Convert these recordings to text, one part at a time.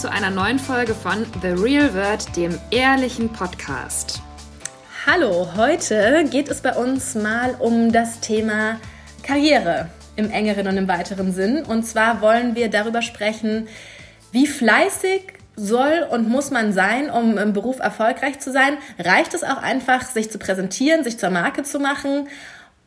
zu einer neuen Folge von The Real World, dem ehrlichen Podcast. Hallo, heute geht es bei uns mal um das Thema Karriere im engeren und im weiteren Sinn. Und zwar wollen wir darüber sprechen, wie fleißig soll und muss man sein, um im Beruf erfolgreich zu sein? Reicht es auch einfach, sich zu präsentieren, sich zur Marke zu machen?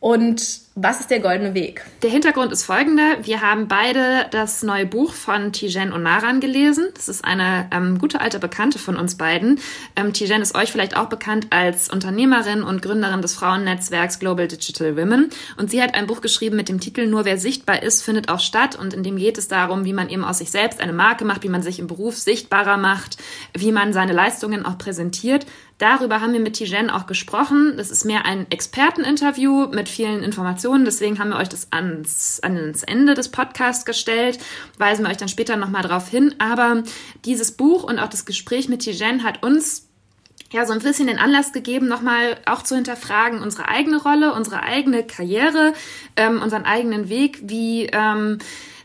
Und was ist der goldene Weg? Der Hintergrund ist folgender. Wir haben beide das neue Buch von Tijen Onaran gelesen. Das ist eine ähm, gute alte Bekannte von uns beiden. Ähm, Tijen ist euch vielleicht auch bekannt als Unternehmerin und Gründerin des Frauennetzwerks Global Digital Women. Und sie hat ein Buch geschrieben mit dem Titel Nur wer sichtbar ist, findet auch statt. Und in dem geht es darum, wie man eben aus sich selbst eine Marke macht, wie man sich im Beruf sichtbarer macht, wie man seine Leistungen auch präsentiert. Darüber haben wir mit Tijen auch gesprochen. Das ist mehr ein Experteninterview mit vielen Informationen. Deswegen haben wir euch das ans, ans Ende des Podcasts gestellt, weisen wir euch dann später nochmal drauf hin. Aber dieses Buch und auch das Gespräch mit Tijen hat uns ja, so ein bisschen den Anlass gegeben, nochmal auch zu hinterfragen, unsere eigene Rolle, unsere eigene Karriere, ähm, unseren eigenen Weg, wie, ähm,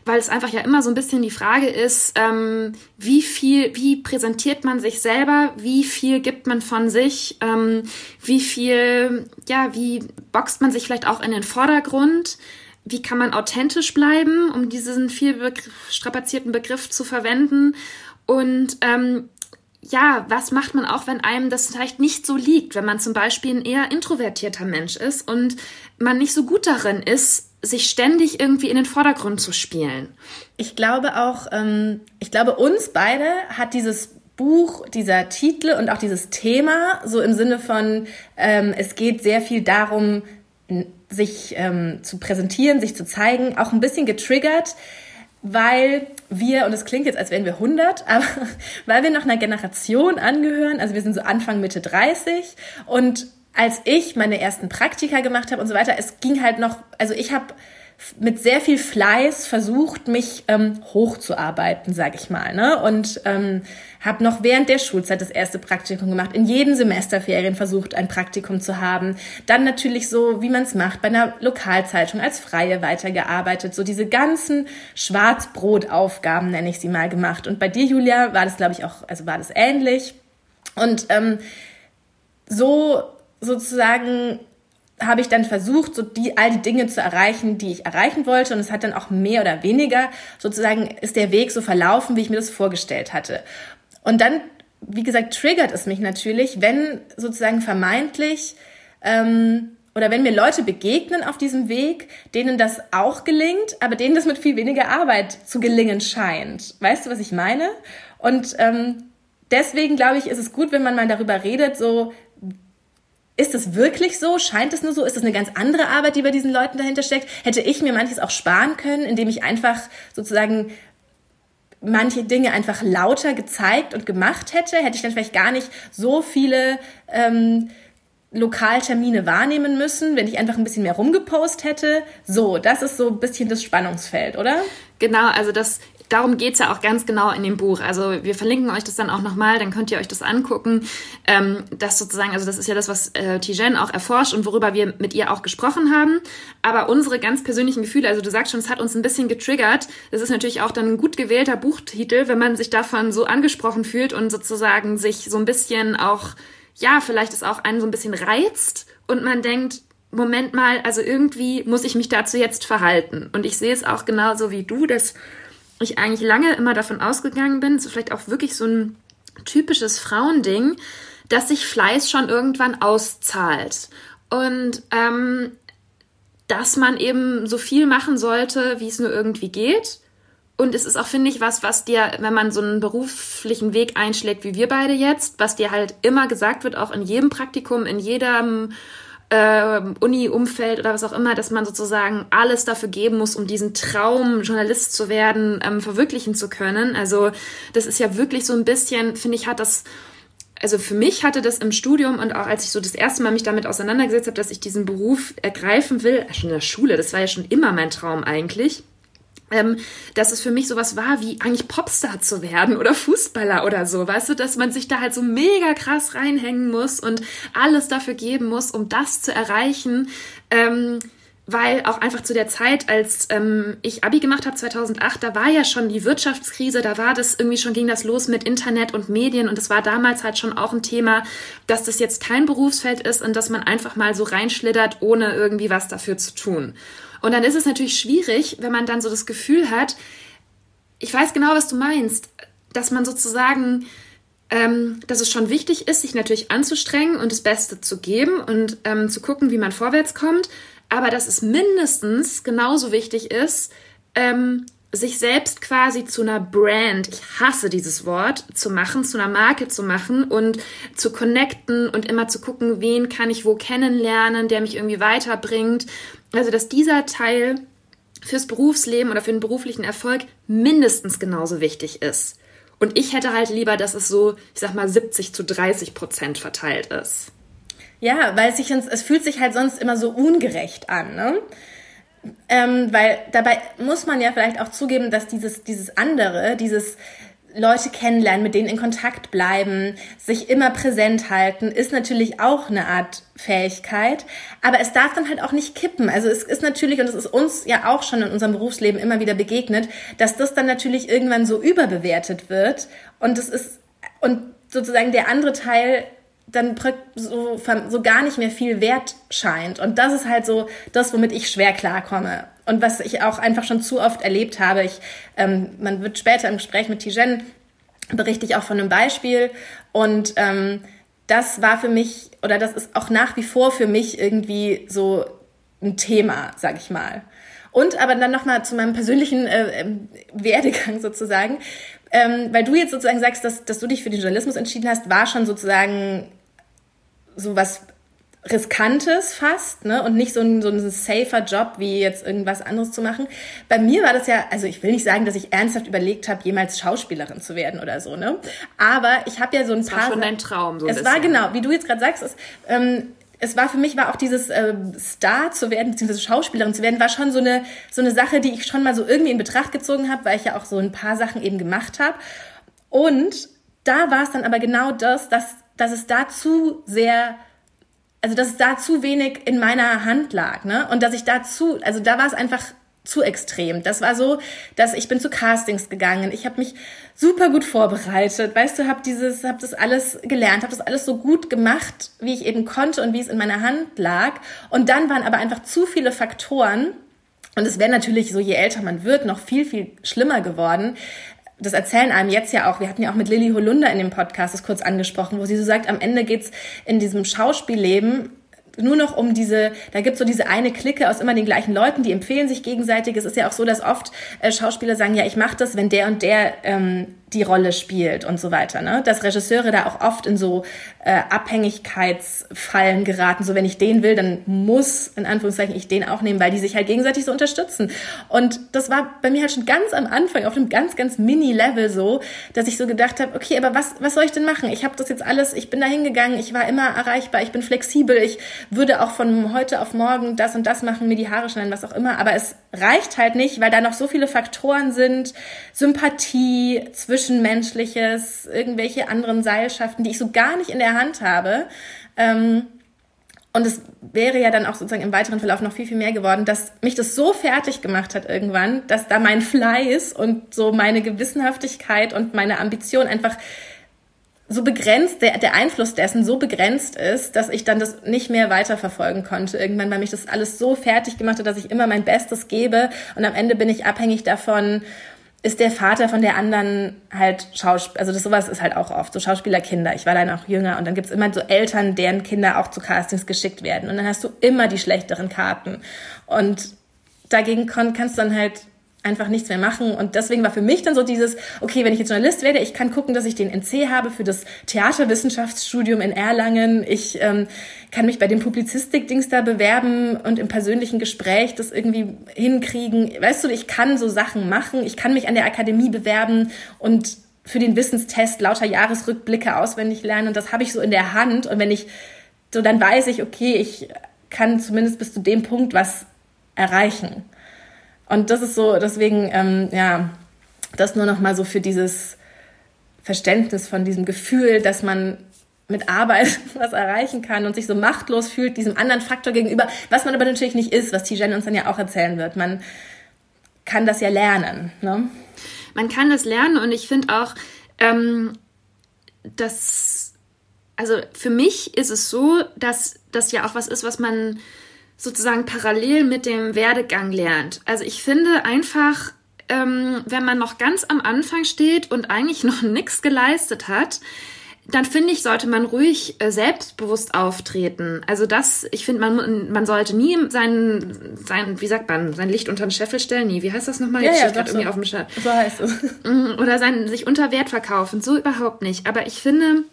weil es einfach ja immer so ein bisschen die Frage ist, ähm, wie viel, wie präsentiert man sich selber, wie viel gibt man von sich, ähm, wie viel, ja, wie boxt man sich vielleicht auch in den Vordergrund, wie kann man authentisch bleiben, um diesen viel begr strapazierten Begriff zu verwenden? Und ähm, ja, was macht man auch, wenn einem das vielleicht nicht so liegt, wenn man zum Beispiel ein eher introvertierter Mensch ist und man nicht so gut darin ist, sich ständig irgendwie in den Vordergrund zu spielen. Ich glaube auch, ähm, ich glaube, uns beide hat dieses Buch, dieser Titel und auch dieses Thema so im Sinne von, ähm, es geht sehr viel darum, sich ähm, zu präsentieren, sich zu zeigen, auch ein bisschen getriggert, weil wir, und es klingt jetzt, als wären wir 100, aber weil wir noch einer Generation angehören, also wir sind so Anfang, Mitte 30 und als ich meine ersten Praktika gemacht habe und so weiter, es ging halt noch, also ich habe mit sehr viel Fleiß versucht, mich ähm, hochzuarbeiten, sag ich mal, ne? Und ähm, habe noch während der Schulzeit das erste Praktikum gemacht, in jeden Semesterferien versucht, ein Praktikum zu haben. Dann natürlich so, wie man es macht, bei einer Lokalzeitung als Freie weitergearbeitet, so diese ganzen Schwarzbrotaufgaben, nenne ich sie mal, gemacht. Und bei dir, Julia, war das, glaube ich, auch, also war das ähnlich. Und ähm, so sozusagen habe ich dann versucht, so die, all die Dinge zu erreichen, die ich erreichen wollte. Und es hat dann auch mehr oder weniger sozusagen ist der Weg so verlaufen, wie ich mir das vorgestellt hatte. Und dann, wie gesagt, triggert es mich natürlich, wenn sozusagen vermeintlich ähm, oder wenn mir Leute begegnen auf diesem Weg, denen das auch gelingt, aber denen das mit viel weniger Arbeit zu gelingen scheint. Weißt du, was ich meine? Und ähm, deswegen glaube ich, ist es gut, wenn man mal darüber redet, so ist es wirklich so? Scheint es nur so? Ist es eine ganz andere Arbeit, die bei diesen Leuten dahinter steckt? Hätte ich mir manches auch sparen können, indem ich einfach sozusagen manche Dinge einfach lauter gezeigt und gemacht hätte? Hätte ich dann vielleicht gar nicht so viele ähm, Lokaltermine wahrnehmen müssen, wenn ich einfach ein bisschen mehr rumgepost hätte? So, das ist so ein bisschen das Spannungsfeld, oder? Genau, also das darum geht's ja auch ganz genau in dem Buch. Also wir verlinken euch das dann auch nochmal, dann könnt ihr euch das angucken. Ähm, das sozusagen, also das ist ja das, was äh, Tijen auch erforscht und worüber wir mit ihr auch gesprochen haben. Aber unsere ganz persönlichen Gefühle, also du sagst schon, es hat uns ein bisschen getriggert. Das ist natürlich auch dann ein gut gewählter Buchtitel, wenn man sich davon so angesprochen fühlt und sozusagen sich so ein bisschen auch, ja, vielleicht es auch einen so ein bisschen reizt und man denkt, Moment mal, also irgendwie muss ich mich dazu jetzt verhalten. Und ich sehe es auch genauso wie du, dass ich eigentlich lange immer davon ausgegangen bin, so vielleicht auch wirklich so ein typisches Frauending, dass sich Fleiß schon irgendwann auszahlt. Und ähm, dass man eben so viel machen sollte, wie es nur irgendwie geht. Und es ist auch, finde ich, was, was dir, wenn man so einen beruflichen Weg einschlägt, wie wir beide jetzt, was dir halt immer gesagt wird, auch in jedem Praktikum, in jedem äh, Uni-Umfeld oder was auch immer, dass man sozusagen alles dafür geben muss, um diesen Traum, Journalist zu werden, ähm, verwirklichen zu können. Also das ist ja wirklich so ein bisschen, finde ich, hat das also für mich hatte das im Studium und auch als ich so das erste Mal mich damit auseinandergesetzt habe, dass ich diesen Beruf ergreifen will, schon in der Schule, das war ja schon immer mein Traum eigentlich, ähm, dass es für mich sowas war, wie eigentlich Popstar zu werden oder Fußballer oder so, weißt du, dass man sich da halt so mega krass reinhängen muss und alles dafür geben muss, um das zu erreichen, ähm, weil auch einfach zu der Zeit, als ähm, ich Abi gemacht habe, 2008, da war ja schon die Wirtschaftskrise, da war das irgendwie schon, ging das los mit Internet und Medien und es war damals halt schon auch ein Thema, dass das jetzt kein Berufsfeld ist und dass man einfach mal so reinschlittert, ohne irgendwie was dafür zu tun. Und dann ist es natürlich schwierig, wenn man dann so das Gefühl hat, ich weiß genau, was du meinst, dass man sozusagen ähm, dass es schon wichtig ist, sich natürlich anzustrengen und das Beste zu geben und ähm, zu gucken, wie man vorwärts kommt aber dass es mindestens genauso wichtig ist, ähm, sich selbst quasi zu einer Brand, ich hasse dieses Wort, zu machen, zu einer Marke zu machen und zu connecten und immer zu gucken, wen kann ich wo kennenlernen, der mich irgendwie weiterbringt. Also, dass dieser Teil fürs Berufsleben oder für den beruflichen Erfolg mindestens genauso wichtig ist. Und ich hätte halt lieber, dass es so, ich sag mal, 70 zu 30 Prozent verteilt ist. Ja, weil es sich es fühlt sich halt sonst immer so ungerecht an, ne? Ähm, weil dabei muss man ja vielleicht auch zugeben, dass dieses, dieses andere, dieses Leute kennenlernen, mit denen in Kontakt bleiben, sich immer präsent halten, ist natürlich auch eine Art Fähigkeit. Aber es darf dann halt auch nicht kippen. Also es ist natürlich, und es ist uns ja auch schon in unserem Berufsleben immer wieder begegnet, dass das dann natürlich irgendwann so überbewertet wird. Und es ist, und sozusagen der andere Teil dann so, so gar nicht mehr viel wert scheint. Und das ist halt so das, womit ich schwer klarkomme. Und was ich auch einfach schon zu oft erlebt habe. Ich, ähm, man wird später im Gespräch mit Tijen berichte ich auch von einem Beispiel. Und ähm, das war für mich, oder das ist auch nach wie vor für mich irgendwie so ein Thema, sag ich mal. Und aber dann nochmal zu meinem persönlichen äh, ähm, Werdegang sozusagen. Ähm, weil du jetzt sozusagen sagst, dass, dass du dich für den Journalismus entschieden hast, war schon sozusagen so was Riskantes fast, ne? Und nicht so ein, so ein safer Job, wie jetzt irgendwas anderes zu machen. Bei mir war das ja, also ich will nicht sagen, dass ich ernsthaft überlegt habe, jemals Schauspielerin zu werden oder so, ne? Aber ich habe ja so ein das paar. Das war schon dein Traum, so Es war genau, wie du jetzt gerade sagst, es, ähm, es war für mich war auch dieses äh, Star zu werden beziehungsweise Schauspielerin zu werden war schon so eine so eine Sache, die ich schon mal so irgendwie in Betracht gezogen habe, weil ich ja auch so ein paar Sachen eben gemacht habe. Und da war es dann aber genau das, dass dass es da zu sehr, also dass es da zu wenig in meiner Hand lag, ne? Und dass ich da zu, also da war es einfach zu extrem. Das war so, dass ich bin zu Castings gegangen. Ich habe mich super gut vorbereitet. Weißt du, habe dieses, habe das alles gelernt, habe das alles so gut gemacht, wie ich eben konnte und wie es in meiner Hand lag. Und dann waren aber einfach zu viele Faktoren. Und es wäre natürlich so, je älter man wird, noch viel, viel schlimmer geworden, das erzählen einem jetzt ja auch, wir hatten ja auch mit Lilly Holunder in dem Podcast das kurz angesprochen, wo sie so sagt, am Ende geht's in diesem Schauspielleben nur noch um diese, da gibt's so diese eine Clique aus immer den gleichen Leuten, die empfehlen sich gegenseitig. Es ist ja auch so, dass oft äh, Schauspieler sagen, ja, ich mache das, wenn der und der ähm, die Rolle spielt und so weiter. Ne? Dass Regisseure da auch oft in so äh, Abhängigkeitsfallen geraten. So, wenn ich den will, dann muss, in Anführungszeichen, ich den auch nehmen, weil die sich halt gegenseitig so unterstützen. Und das war bei mir halt schon ganz am Anfang, auf einem ganz, ganz Mini-Level so, dass ich so gedacht habe, okay, aber was, was soll ich denn machen? Ich habe das jetzt alles, ich bin da hingegangen, ich war immer erreichbar, ich bin flexibel, ich würde auch von heute auf morgen das und das machen, mir die Haare schneiden, was auch immer. Aber es reicht halt nicht, weil da noch so viele Faktoren sind, Sympathie, Zwischenmenschliches, irgendwelche anderen Seilschaften, die ich so gar nicht in der Hand habe. Ähm, und es wäre ja dann auch sozusagen im weiteren Verlauf noch viel, viel mehr geworden, dass mich das so fertig gemacht hat irgendwann, dass da mein Fleiß und so meine Gewissenhaftigkeit und meine Ambition einfach so begrenzt, der, der Einfluss dessen so begrenzt ist, dass ich dann das nicht mehr weiterverfolgen konnte. Irgendwann, weil mich das alles so fertig gemacht hat, dass ich immer mein Bestes gebe und am Ende bin ich abhängig davon, ist der Vater von der anderen halt Schauspieler, also das sowas ist halt auch oft, so Schauspielerkinder. Ich war dann auch jünger und dann gibt's immer so Eltern, deren Kinder auch zu Castings geschickt werden und dann hast du immer die schlechteren Karten und dagegen kannst du dann halt einfach nichts mehr machen. Und deswegen war für mich dann so dieses, okay, wenn ich jetzt Journalist werde, ich kann gucken, dass ich den NC habe für das Theaterwissenschaftsstudium in Erlangen. Ich ähm, kann mich bei dem Publizistik-Dings da bewerben und im persönlichen Gespräch das irgendwie hinkriegen. Weißt du, ich kann so Sachen machen. Ich kann mich an der Akademie bewerben und für den Wissenstest lauter Jahresrückblicke auswendig lernen. Und das habe ich so in der Hand. Und wenn ich so, dann weiß ich, okay, ich kann zumindest bis zu dem Punkt was erreichen. Und das ist so, deswegen, ähm, ja, das nur noch mal so für dieses Verständnis von diesem Gefühl, dass man mit Arbeit was erreichen kann und sich so machtlos fühlt diesem anderen Faktor gegenüber, was man aber natürlich nicht ist, was Tijen uns dann ja auch erzählen wird. Man kann das ja lernen. Ne? Man kann das lernen und ich finde auch, ähm, dass, also für mich ist es so, dass das ja auch was ist, was man sozusagen parallel mit dem Werdegang lernt. Also ich finde einfach, ähm, wenn man noch ganz am Anfang steht und eigentlich noch nichts geleistet hat, dann finde ich, sollte man ruhig äh, selbstbewusst auftreten. Also das, ich finde, man, man sollte nie sein, sein, wie sagt man, sein Licht unter den Scheffel stellen. Nie, wie heißt das nochmal? Ja, Jetzt ja, irgendwie auf dem Scheffel. So heißt es. Mm, oder sein, sich unter Wert verkaufen. So überhaupt nicht. Aber ich finde,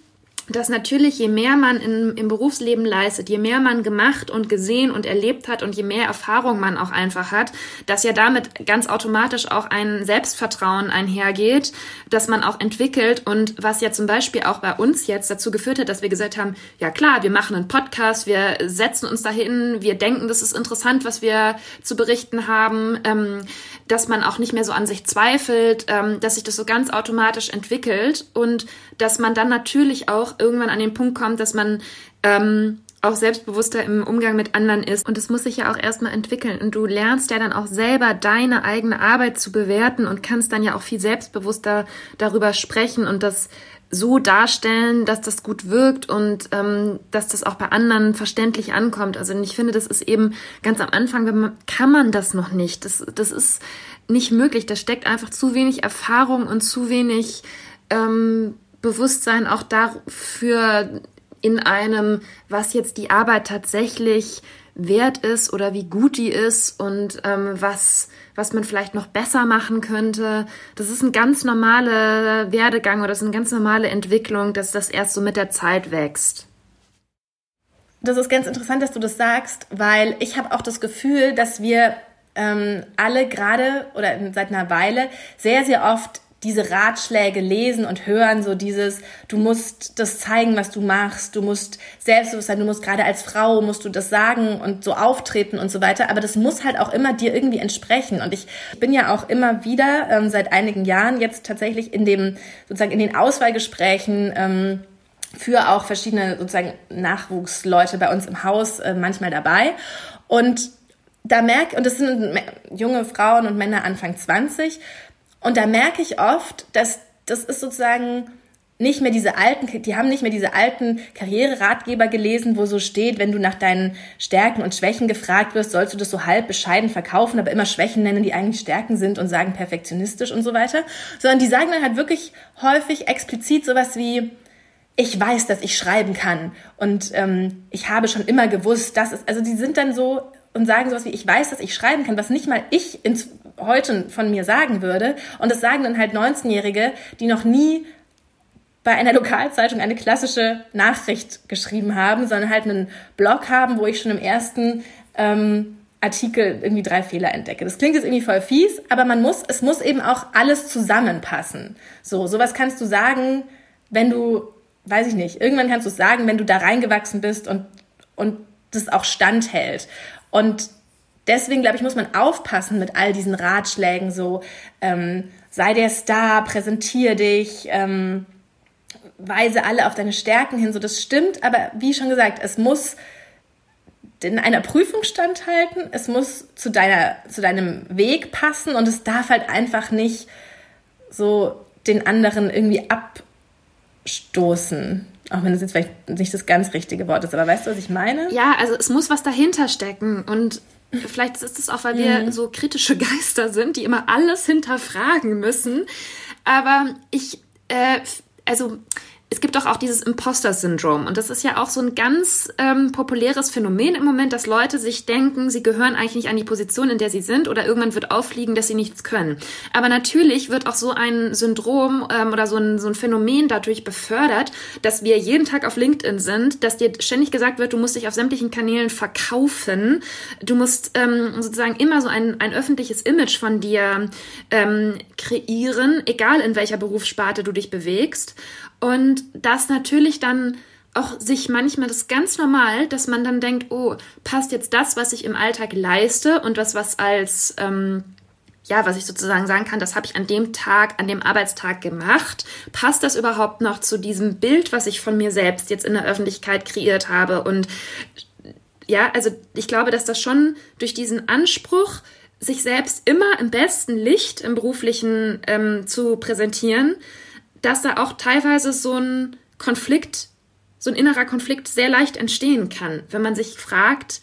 dass natürlich je mehr man in, im Berufsleben leistet, je mehr man gemacht und gesehen und erlebt hat und je mehr Erfahrung man auch einfach hat, dass ja damit ganz automatisch auch ein Selbstvertrauen einhergeht, dass man auch entwickelt. Und was ja zum Beispiel auch bei uns jetzt dazu geführt hat, dass wir gesagt haben, ja klar, wir machen einen Podcast, wir setzen uns dahin, wir denken, das ist interessant, was wir zu berichten haben, ähm, dass man auch nicht mehr so an sich zweifelt, ähm, dass sich das so ganz automatisch entwickelt. Und dass man dann natürlich auch irgendwann an den Punkt kommt, dass man ähm, auch selbstbewusster im Umgang mit anderen ist. Und es muss sich ja auch erstmal entwickeln. Und du lernst ja dann auch selber deine eigene Arbeit zu bewerten und kannst dann ja auch viel selbstbewusster darüber sprechen und das so darstellen, dass das gut wirkt und ähm, dass das auch bei anderen verständlich ankommt. Also ich finde, das ist eben ganz am Anfang, wenn man, kann man das noch nicht. Das, das ist nicht möglich. Da steckt einfach zu wenig Erfahrung und zu wenig ähm, Bewusstsein auch dafür in einem, was jetzt die Arbeit tatsächlich wert ist oder wie gut die ist und ähm, was, was man vielleicht noch besser machen könnte. Das ist ein ganz normaler Werdegang oder das ist eine ganz normale Entwicklung, dass das erst so mit der Zeit wächst. Das ist ganz interessant, dass du das sagst, weil ich habe auch das Gefühl, dass wir ähm, alle gerade oder seit einer Weile sehr, sehr oft diese Ratschläge lesen und hören, so dieses, du musst das zeigen, was du machst, du musst selbstbewusst sein, du musst gerade als Frau, musst du das sagen und so auftreten und so weiter, aber das muss halt auch immer dir irgendwie entsprechen. Und ich bin ja auch immer wieder ähm, seit einigen Jahren jetzt tatsächlich in dem, sozusagen in den Auswahlgesprächen, ähm, für auch verschiedene sozusagen Nachwuchsleute bei uns im Haus äh, manchmal dabei. Und da merke, und das sind junge Frauen und Männer Anfang 20, und da merke ich oft, dass das ist sozusagen nicht mehr diese alten, die haben nicht mehr diese alten Karriereratgeber gelesen, wo so steht, wenn du nach deinen Stärken und Schwächen gefragt wirst, sollst du das so halb bescheiden verkaufen, aber immer Schwächen nennen, die eigentlich Stärken sind und sagen perfektionistisch und so weiter, sondern die sagen dann halt wirklich häufig explizit sowas wie, ich weiß, dass ich schreiben kann und ähm, ich habe schon immer gewusst, dass es, also die sind dann so und sagen sowas wie, ich weiß, dass ich schreiben kann, was nicht mal ich ins, heute von mir sagen würde. Und das sagen dann halt 19-Jährige, die noch nie bei einer Lokalzeitung eine klassische Nachricht geschrieben haben, sondern halt einen Blog haben, wo ich schon im ersten ähm, Artikel irgendwie drei Fehler entdecke. Das klingt jetzt irgendwie voll fies, aber man muss, es muss eben auch alles zusammenpassen. So, sowas kannst du sagen, wenn du, weiß ich nicht, irgendwann kannst du es sagen, wenn du da reingewachsen bist und, und das auch standhält. Und deswegen, glaube ich, muss man aufpassen mit all diesen Ratschlägen, so ähm, sei der Star, präsentier dich, ähm, weise alle auf deine Stärken hin, so das stimmt, aber wie schon gesagt, es muss in einer Prüfung standhalten, es muss zu deiner, zu deinem Weg passen und es darf halt einfach nicht so den anderen irgendwie abstoßen. Auch wenn das jetzt vielleicht nicht das ganz richtige Wort ist, aber weißt du, was ich meine? Ja, also es muss was dahinter stecken und vielleicht ist es auch, weil wir mhm. so kritische Geister sind, die immer alles hinterfragen müssen. Aber ich, äh, also es gibt doch auch dieses Imposter-Syndrom. Und das ist ja auch so ein ganz ähm, populäres Phänomen im Moment, dass Leute sich denken, sie gehören eigentlich nicht an die Position, in der sie sind, oder irgendwann wird auffliegen, dass sie nichts können. Aber natürlich wird auch so ein Syndrom ähm, oder so ein, so ein Phänomen dadurch befördert, dass wir jeden Tag auf LinkedIn sind, dass dir ständig gesagt wird, du musst dich auf sämtlichen Kanälen verkaufen. Du musst ähm, sozusagen immer so ein, ein öffentliches Image von dir ähm, kreieren, egal in welcher Berufssparte du dich bewegst. Und das natürlich dann auch sich manchmal das ganz normal, dass man dann denkt, oh, passt jetzt das, was ich im Alltag leiste und das, was als ähm, ja, was ich sozusagen sagen kann, das habe ich an dem Tag, an dem Arbeitstag gemacht. Passt das überhaupt noch zu diesem Bild, was ich von mir selbst jetzt in der Öffentlichkeit kreiert habe? Und ja, also ich glaube, dass das schon durch diesen Anspruch, sich selbst immer im besten Licht im beruflichen ähm, zu präsentieren, dass da auch teilweise so ein Konflikt, so ein innerer Konflikt sehr leicht entstehen kann, wenn man sich fragt,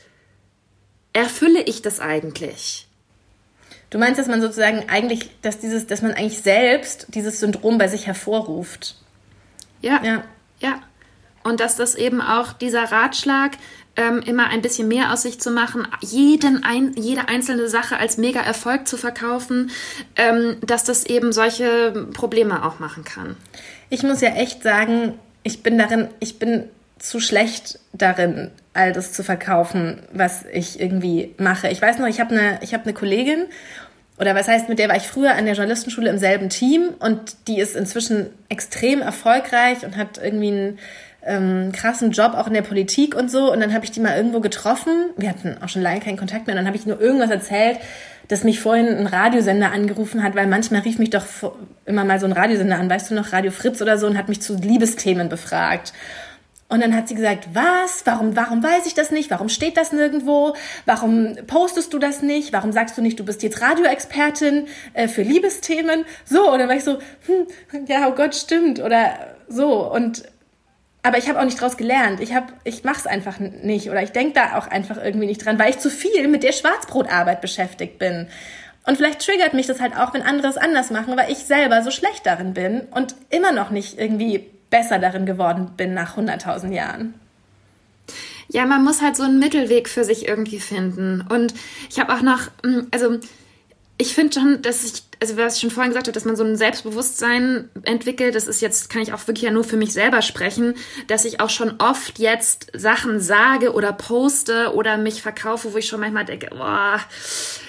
erfülle ich das eigentlich? Du meinst, dass man sozusagen eigentlich, dass dieses, dass man eigentlich selbst dieses Syndrom bei sich hervorruft. Ja. Ja. Ja. Und dass das eben auch dieser Ratschlag, ähm, immer ein bisschen mehr aus sich zu machen, jeden ein, jede einzelne Sache als mega Erfolg zu verkaufen, ähm, dass das eben solche Probleme auch machen kann. Ich muss ja echt sagen, ich bin darin, ich bin zu schlecht darin, all das zu verkaufen, was ich irgendwie mache. Ich weiß noch, ich habe eine, ich habe eine Kollegin oder was heißt, mit der war ich früher an der Journalistenschule im selben Team und die ist inzwischen extrem erfolgreich und hat irgendwie einen ähm, krassen Job auch in der Politik und so. Und dann habe ich die mal irgendwo getroffen. Wir hatten auch schon lange keinen Kontakt mehr. Und dann habe ich nur irgendwas erzählt, dass mich vorhin ein Radiosender angerufen hat, weil manchmal rief mich doch immer mal so ein Radiosender an, weißt du noch, Radio Fritz oder so, und hat mich zu Liebesthemen befragt. Und dann hat sie gesagt, was? Warum, warum weiß ich das nicht? Warum steht das nirgendwo? Warum postest du das nicht? Warum sagst du nicht, du bist jetzt Radioexpertin äh, für Liebesthemen? So, und dann war ich so, hm, ja, oh Gott, stimmt. Oder so. Und aber ich habe auch nicht draus gelernt. Ich hab, ich mach's einfach nicht oder ich denke da auch einfach irgendwie nicht dran, weil ich zu viel mit der Schwarzbrotarbeit beschäftigt bin. Und vielleicht triggert mich das halt auch, wenn andere es anders machen, weil ich selber so schlecht darin bin und immer noch nicht irgendwie besser darin geworden bin nach 100.000 Jahren. Ja, man muss halt so einen Mittelweg für sich irgendwie finden. Und ich habe auch noch, hm, also ich finde schon, dass ich, also was ich schon vorhin gesagt habe, dass man so ein Selbstbewusstsein entwickelt, das ist jetzt, kann ich auch wirklich ja nur für mich selber sprechen, dass ich auch schon oft jetzt Sachen sage oder poste oder mich verkaufe, wo ich schon manchmal denke, boah,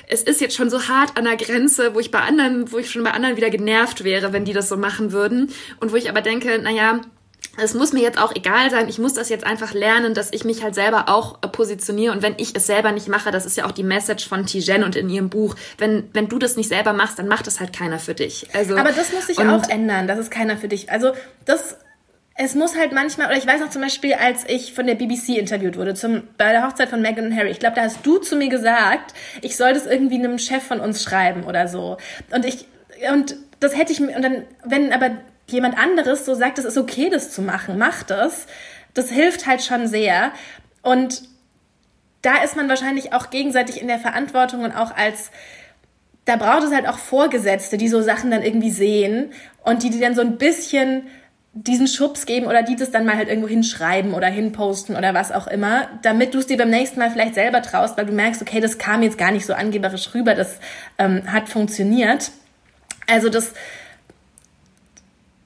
es ist jetzt schon so hart an der Grenze, wo ich bei anderen, wo ich schon bei anderen wieder genervt wäre, wenn die das so machen würden. Und wo ich aber denke, naja, es muss mir jetzt auch egal sein, ich muss das jetzt einfach lernen, dass ich mich halt selber auch äh, positioniere und wenn ich es selber nicht mache, das ist ja auch die Message von Tijen und in ihrem Buch, wenn, wenn du das nicht selber machst, dann macht das halt keiner für dich. Also, Aber das muss sich auch ändern, das ist keiner für dich. Also das, es muss halt manchmal, oder ich weiß noch zum Beispiel, als ich von der BBC interviewt wurde, zum, bei der Hochzeit von Meghan und Harry, ich glaube, da hast du zu mir gesagt, ich soll das irgendwie einem Chef von uns schreiben oder so. Und ich, und das hätte ich mir, und dann, wenn aber jemand anderes so sagt, es ist okay, das zu machen, mach das. Das hilft halt schon sehr. Und da ist man wahrscheinlich auch gegenseitig in der Verantwortung und auch als, da braucht es halt auch Vorgesetzte, die so Sachen dann irgendwie sehen und die, die dann so ein bisschen diesen Schubs geben oder die das dann mal halt irgendwo hinschreiben oder hinposten oder was auch immer, damit du es dir beim nächsten Mal vielleicht selber traust, weil du merkst, okay, das kam jetzt gar nicht so angeberisch rüber, das ähm, hat funktioniert. Also das,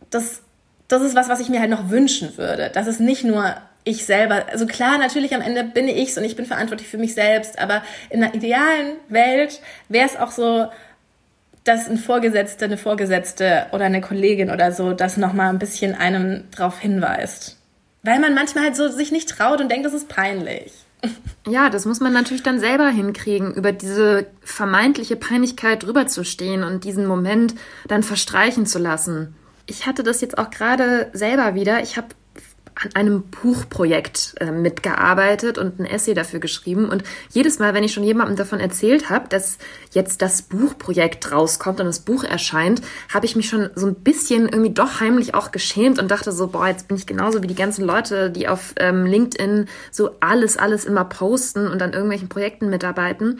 das, das ist was, was ich mir halt noch wünschen würde. Das ist nicht nur ich selber, also klar, natürlich am Ende bin ich's und ich bin verantwortlich für mich selbst, aber in einer idealen Welt wäre es auch so, dass ein Vorgesetzter, eine Vorgesetzte oder eine Kollegin oder so das nochmal ein bisschen einem drauf hinweist. Weil man manchmal halt so sich nicht traut und denkt, das ist peinlich. Ja, das muss man natürlich dann selber hinkriegen, über diese vermeintliche Peinlichkeit drüber zu stehen und diesen Moment dann verstreichen zu lassen ich hatte das jetzt auch gerade selber wieder. Ich habe an einem Buchprojekt äh, mitgearbeitet und ein Essay dafür geschrieben. Und jedes Mal, wenn ich schon jemandem davon erzählt habe, dass jetzt das Buchprojekt rauskommt und das Buch erscheint, habe ich mich schon so ein bisschen irgendwie doch heimlich auch geschämt und dachte so, boah, jetzt bin ich genauso wie die ganzen Leute, die auf ähm, LinkedIn so alles, alles immer posten und an irgendwelchen Projekten mitarbeiten.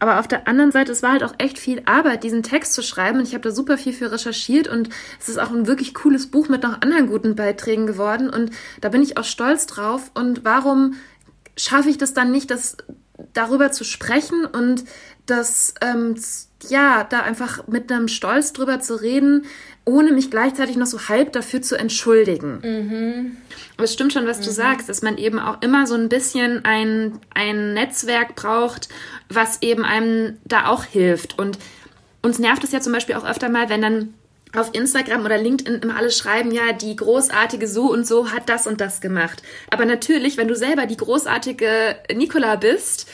Aber auf der anderen Seite, es war halt auch echt viel Arbeit, diesen Text zu schreiben. Und ich habe da super viel für recherchiert und es ist auch ein wirklich cooles Buch mit noch anderen guten Beiträgen geworden. Und da bin ich auch stolz drauf. Und warum schaffe ich das dann nicht, das darüber zu sprechen und das, ähm, ja, da einfach mit einem Stolz drüber zu reden, ohne mich gleichzeitig noch so halb dafür zu entschuldigen. Mhm. Aber es stimmt schon, was mhm. du sagst, dass man eben auch immer so ein bisschen ein, ein Netzwerk braucht, was eben einem da auch hilft. Und uns nervt es ja zum Beispiel auch öfter mal, wenn dann auf Instagram oder LinkedIn immer alle schreiben, ja, die großartige so und so hat das und das gemacht. Aber natürlich, wenn du selber die großartige Nicola bist,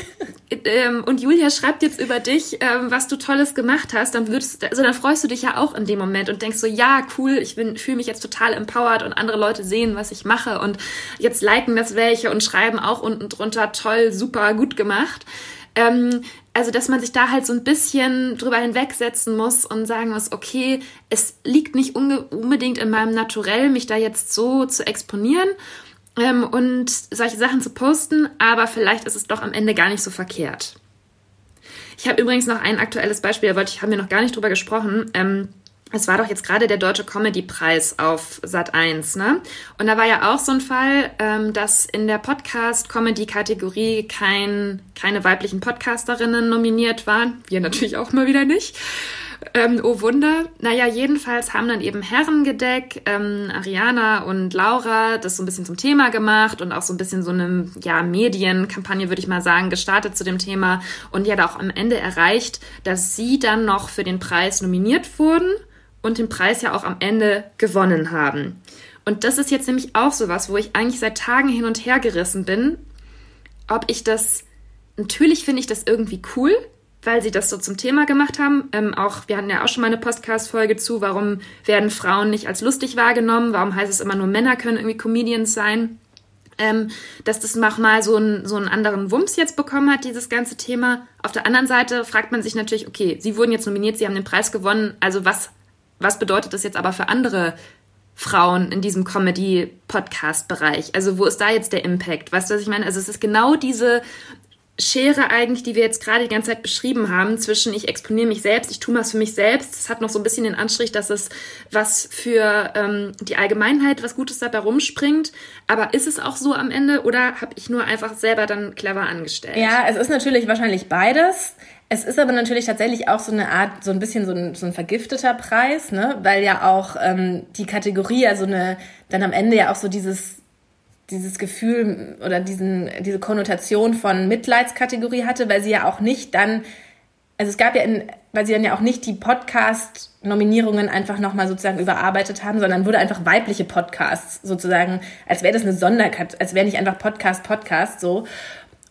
ähm, und Julia schreibt jetzt über dich, ähm, was du Tolles gemacht hast, dann würdest, also dann freust du dich ja auch in dem Moment und denkst so, ja, cool, ich bin, fühle mich jetzt total empowered und andere Leute sehen, was ich mache und jetzt liken das welche und schreiben auch unten drunter, toll, super, gut gemacht. Ähm, also, dass man sich da halt so ein bisschen drüber hinwegsetzen muss und sagen muss, okay, es liegt nicht unbedingt in meinem Naturell, mich da jetzt so zu exponieren ähm, und solche Sachen zu posten, aber vielleicht ist es doch am Ende gar nicht so verkehrt. Ich habe übrigens noch ein aktuelles Beispiel, da wollte ich, haben wir noch gar nicht drüber gesprochen. Ähm, es war doch jetzt gerade der Deutsche Comedy-Preis auf Sat 1, ne? Und da war ja auch so ein Fall, ähm, dass in der Podcast-Comedy-Kategorie kein, keine weiblichen Podcasterinnen nominiert waren. Wir natürlich auch mal wieder nicht. Ähm, oh Wunder. Naja, jedenfalls haben dann eben Herrengedeck, ähm, Ariana und Laura das so ein bisschen zum Thema gemacht und auch so ein bisschen so eine ja, Medienkampagne, würde ich mal sagen, gestartet zu dem Thema und ja auch am Ende erreicht, dass sie dann noch für den Preis nominiert wurden und den Preis ja auch am Ende gewonnen haben. Und das ist jetzt nämlich auch so was, wo ich eigentlich seit Tagen hin und her gerissen bin, ob ich das, natürlich finde ich das irgendwie cool, weil sie das so zum Thema gemacht haben. Ähm, auch, wir hatten ja auch schon mal eine Podcast-Folge zu, warum werden Frauen nicht als lustig wahrgenommen, warum heißt es immer nur Männer können irgendwie Comedians sein. Ähm, dass das mal so, ein, so einen anderen Wumms jetzt bekommen hat, dieses ganze Thema. Auf der anderen Seite fragt man sich natürlich, okay, sie wurden jetzt nominiert, sie haben den Preis gewonnen, also was was bedeutet das jetzt aber für andere Frauen in diesem Comedy-Podcast-Bereich? Also wo ist da jetzt der Impact? Weißt du, was ich meine? Also es ist genau diese Schere eigentlich, die wir jetzt gerade die ganze Zeit beschrieben haben, zwischen ich exponiere mich selbst, ich tue was für mich selbst. Es hat noch so ein bisschen den Anstrich, dass es was für ähm, die Allgemeinheit, was Gutes dabei rumspringt. Aber ist es auch so am Ende oder habe ich nur einfach selber dann clever angestellt? Ja, es ist natürlich wahrscheinlich beides. Es ist aber natürlich tatsächlich auch so eine Art, so ein bisschen so ein, so ein vergifteter Preis, ne? weil ja auch ähm, die Kategorie ja so eine, dann am Ende ja auch so dieses, dieses Gefühl oder diesen, diese Konnotation von Mitleidskategorie hatte, weil sie ja auch nicht dann, also es gab ja in, weil sie dann ja auch nicht die Podcast-Nominierungen einfach nochmal sozusagen überarbeitet haben, sondern wurde einfach weibliche Podcasts sozusagen, als wäre das eine Sonderkat, als wäre nicht einfach Podcast, Podcast so.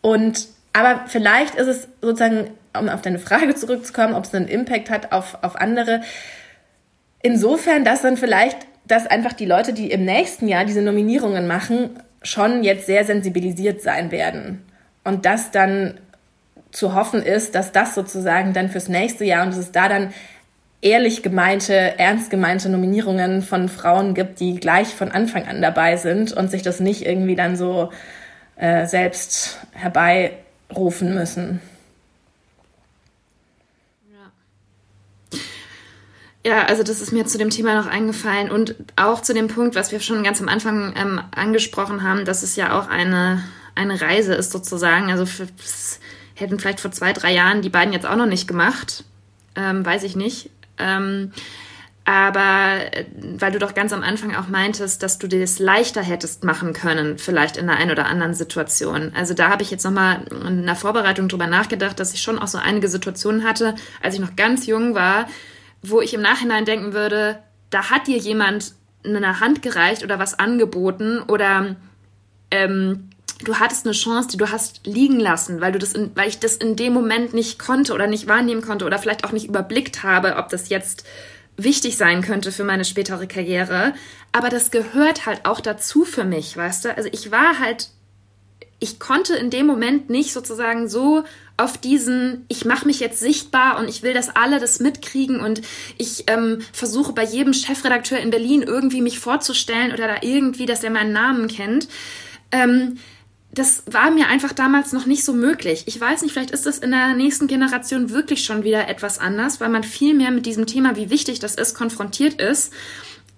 Und aber vielleicht ist es sozusagen um auf deine Frage zurückzukommen, ob es einen Impact hat auf, auf andere. Insofern, dass dann vielleicht, dass einfach die Leute, die im nächsten Jahr diese Nominierungen machen, schon jetzt sehr sensibilisiert sein werden. Und dass dann zu hoffen ist, dass das sozusagen dann fürs nächste Jahr und dass es da dann ehrlich gemeinte, ernst gemeinte Nominierungen von Frauen gibt, die gleich von Anfang an dabei sind und sich das nicht irgendwie dann so äh, selbst herbeirufen müssen. Ja, also das ist mir zu dem Thema noch eingefallen und auch zu dem Punkt, was wir schon ganz am Anfang ähm, angesprochen haben, dass es ja auch eine, eine Reise ist sozusagen. Also für, hätten vielleicht vor zwei, drei Jahren die beiden jetzt auch noch nicht gemacht, ähm, weiß ich nicht. Ähm, aber äh, weil du doch ganz am Anfang auch meintest, dass du dir das leichter hättest machen können, vielleicht in der einen oder anderen Situation. Also da habe ich jetzt nochmal in der Vorbereitung drüber nachgedacht, dass ich schon auch so einige Situationen hatte, als ich noch ganz jung war, wo ich im Nachhinein denken würde, da hat dir jemand eine Hand gereicht oder was angeboten oder ähm, du hattest eine Chance, die du hast liegen lassen, weil du das, in, weil ich das in dem Moment nicht konnte oder nicht wahrnehmen konnte oder vielleicht auch nicht überblickt habe, ob das jetzt wichtig sein könnte für meine spätere Karriere. Aber das gehört halt auch dazu für mich, weißt du? Also ich war halt, ich konnte in dem Moment nicht sozusagen so auf diesen, ich mache mich jetzt sichtbar und ich will, dass alle das mitkriegen und ich ähm, versuche bei jedem Chefredakteur in Berlin irgendwie mich vorzustellen oder da irgendwie, dass er meinen Namen kennt. Ähm, das war mir einfach damals noch nicht so möglich. Ich weiß nicht, vielleicht ist das in der nächsten Generation wirklich schon wieder etwas anders, weil man viel mehr mit diesem Thema, wie wichtig das ist, konfrontiert ist.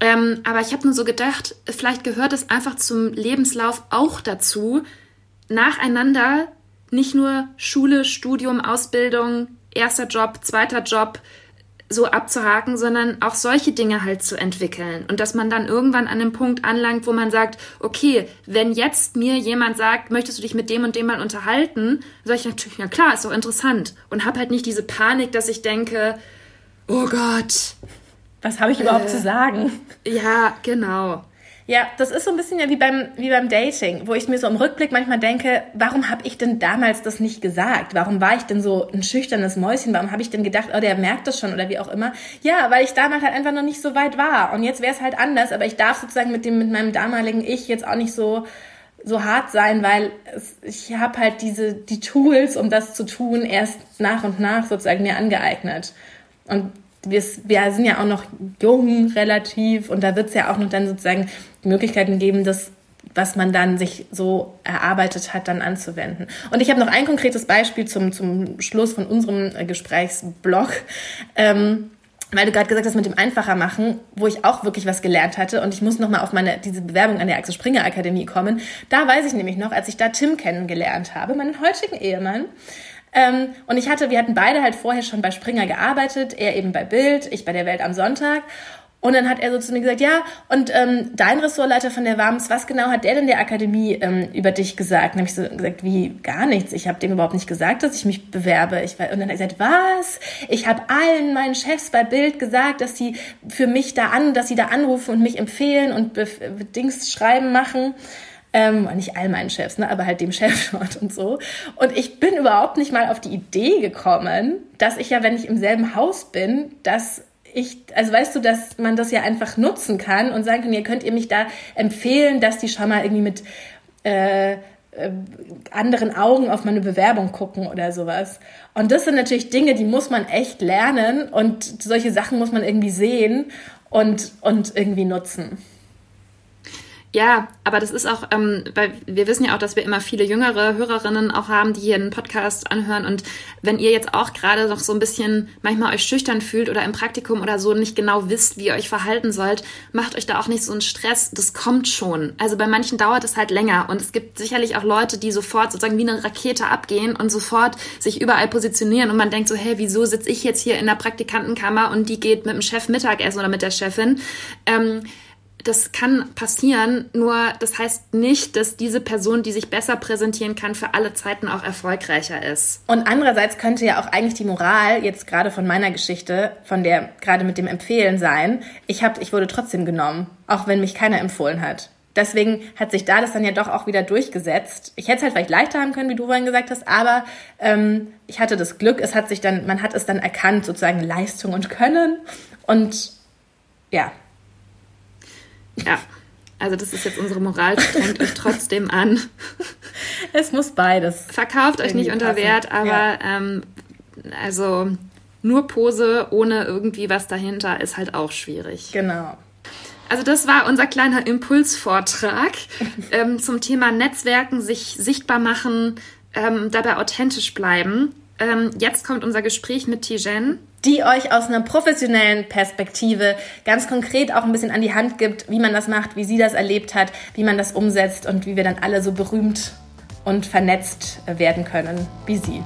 Ähm, aber ich habe nur so gedacht, vielleicht gehört es einfach zum Lebenslauf auch dazu, nacheinander nicht nur Schule, Studium, Ausbildung, erster Job, zweiter Job so abzuhaken, sondern auch solche Dinge halt zu entwickeln. Und dass man dann irgendwann an dem Punkt anlangt, wo man sagt, okay, wenn jetzt mir jemand sagt, möchtest du dich mit dem und dem mal unterhalten, sage ich natürlich, ja klar, ist doch interessant. Und habe halt nicht diese Panik, dass ich denke, oh Gott. Was habe ich überhaupt äh, zu sagen? Ja, genau. Ja, das ist so ein bisschen ja wie beim, wie beim Dating, wo ich mir so im Rückblick manchmal denke, warum habe ich denn damals das nicht gesagt? Warum war ich denn so ein schüchternes Mäuschen? Warum habe ich denn gedacht, oh, der merkt das schon oder wie auch immer? Ja, weil ich damals halt einfach noch nicht so weit war. Und jetzt wäre es halt anders, aber ich darf sozusagen mit dem, mit meinem damaligen Ich jetzt auch nicht so so hart sein, weil es, ich habe halt diese die Tools, um das zu tun, erst nach und nach sozusagen mir angeeignet. Und wir, wir sind ja auch noch jung relativ und da wird es ja auch noch dann sozusagen Möglichkeiten geben, das, was man dann sich so erarbeitet hat, dann anzuwenden. Und ich habe noch ein konkretes Beispiel zum, zum Schluss von unserem äh, Gesprächsblog. Ähm, weil du gerade gesagt hast mit dem einfacher machen, wo ich auch wirklich was gelernt hatte und ich muss noch mal auf meine diese Bewerbung an der Axel Springer Akademie kommen. Da weiß ich nämlich noch, als ich da Tim kennengelernt habe, meinen heutigen Ehemann, ähm, und ich hatte, wir hatten beide halt vorher schon bei Springer gearbeitet, er eben bei Bild, ich bei der Welt am Sonntag. Und dann hat er so zu mir gesagt, ja, und ähm, dein Ressortleiter von der WAMS, was genau hat der denn der Akademie ähm, über dich gesagt? Und dann habe ich so gesagt, wie, gar nichts. Ich habe dem überhaupt nicht gesagt, dass ich mich bewerbe. Ich, und dann hat er gesagt, was? Ich habe allen meinen Chefs bei Bild gesagt, dass sie für mich da an, dass sie da anrufen und mich empfehlen und Dings schreiben machen. Ähm, nicht all meinen Chefs, ne, aber halt dem Chef dort und so. Und ich bin überhaupt nicht mal auf die Idee gekommen, dass ich ja, wenn ich im selben Haus bin, dass ich, also weißt du, dass man das ja einfach nutzen kann und sagen kann, ihr könnt ihr mich da empfehlen, dass die schon mal irgendwie mit äh, äh, anderen Augen auf meine Bewerbung gucken oder sowas. Und das sind natürlich Dinge, die muss man echt lernen und solche Sachen muss man irgendwie sehen und, und irgendwie nutzen. Ja, aber das ist auch, ähm, weil wir wissen ja auch, dass wir immer viele jüngere Hörerinnen auch haben, die hier einen Podcast anhören. Und wenn ihr jetzt auch gerade noch so ein bisschen manchmal euch schüchtern fühlt oder im Praktikum oder so nicht genau wisst, wie ihr euch verhalten sollt, macht euch da auch nicht so einen Stress. Das kommt schon. Also bei manchen dauert es halt länger. Und es gibt sicherlich auch Leute, die sofort sozusagen wie eine Rakete abgehen und sofort sich überall positionieren. Und man denkt so, hey, wieso sitze ich jetzt hier in der Praktikantenkammer und die geht mit dem Chef Mittagessen oder mit der Chefin? Ähm, das kann passieren, nur das heißt nicht, dass diese Person, die sich besser präsentieren kann, für alle Zeiten auch erfolgreicher ist. Und andererseits könnte ja auch eigentlich die Moral jetzt gerade von meiner Geschichte, von der gerade mit dem Empfehlen sein, ich hab, ich wurde trotzdem genommen, auch wenn mich keiner empfohlen hat. Deswegen hat sich da das dann ja doch auch wieder durchgesetzt. Ich hätte es halt vielleicht leichter haben können, wie du vorhin gesagt hast, aber ähm, ich hatte das Glück, es hat sich dann, man hat es dann erkannt, sozusagen Leistung und Können. Und ja, ja, also das ist jetzt unsere Moral. Strengt euch trotzdem an. Es muss beides. Verkauft euch nicht unter Wert, aber ja. ähm, also nur Pose ohne irgendwie was dahinter ist halt auch schwierig. Genau. Also das war unser kleiner Impulsvortrag ähm, zum Thema Netzwerken, sich sichtbar machen, ähm, dabei authentisch bleiben. Ähm, jetzt kommt unser Gespräch mit Tijen die euch aus einer professionellen Perspektive ganz konkret auch ein bisschen an die Hand gibt, wie man das macht, wie sie das erlebt hat, wie man das umsetzt und wie wir dann alle so berühmt und vernetzt werden können wie sie.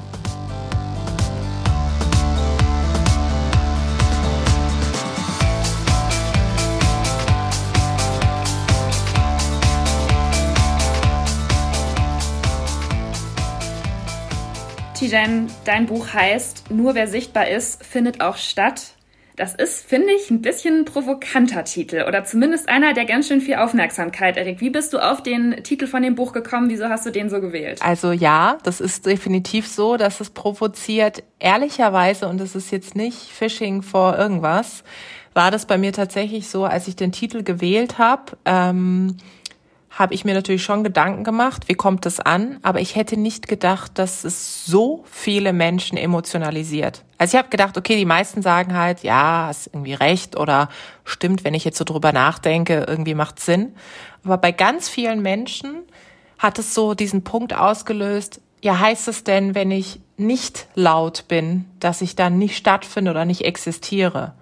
Tijan, dein Buch heißt Nur wer sichtbar ist, findet auch statt. Das ist, finde ich, ein bisschen ein provokanter Titel oder zumindest einer, der ganz schön viel Aufmerksamkeit erregt. Wie bist du auf den Titel von dem Buch gekommen? Wieso hast du den so gewählt? Also ja, das ist definitiv so, dass es provoziert. Ehrlicherweise, und es ist jetzt nicht Phishing vor irgendwas, war das bei mir tatsächlich so, als ich den Titel gewählt habe. Ähm, habe ich mir natürlich schon Gedanken gemacht, wie kommt es an, aber ich hätte nicht gedacht, dass es so viele Menschen emotionalisiert. Also ich habe gedacht, okay, die meisten sagen halt, ja, hast irgendwie recht oder stimmt, wenn ich jetzt so drüber nachdenke, irgendwie macht Sinn. Aber bei ganz vielen Menschen hat es so diesen Punkt ausgelöst, ja, heißt es denn, wenn ich nicht laut bin, dass ich dann nicht stattfinde oder nicht existiere?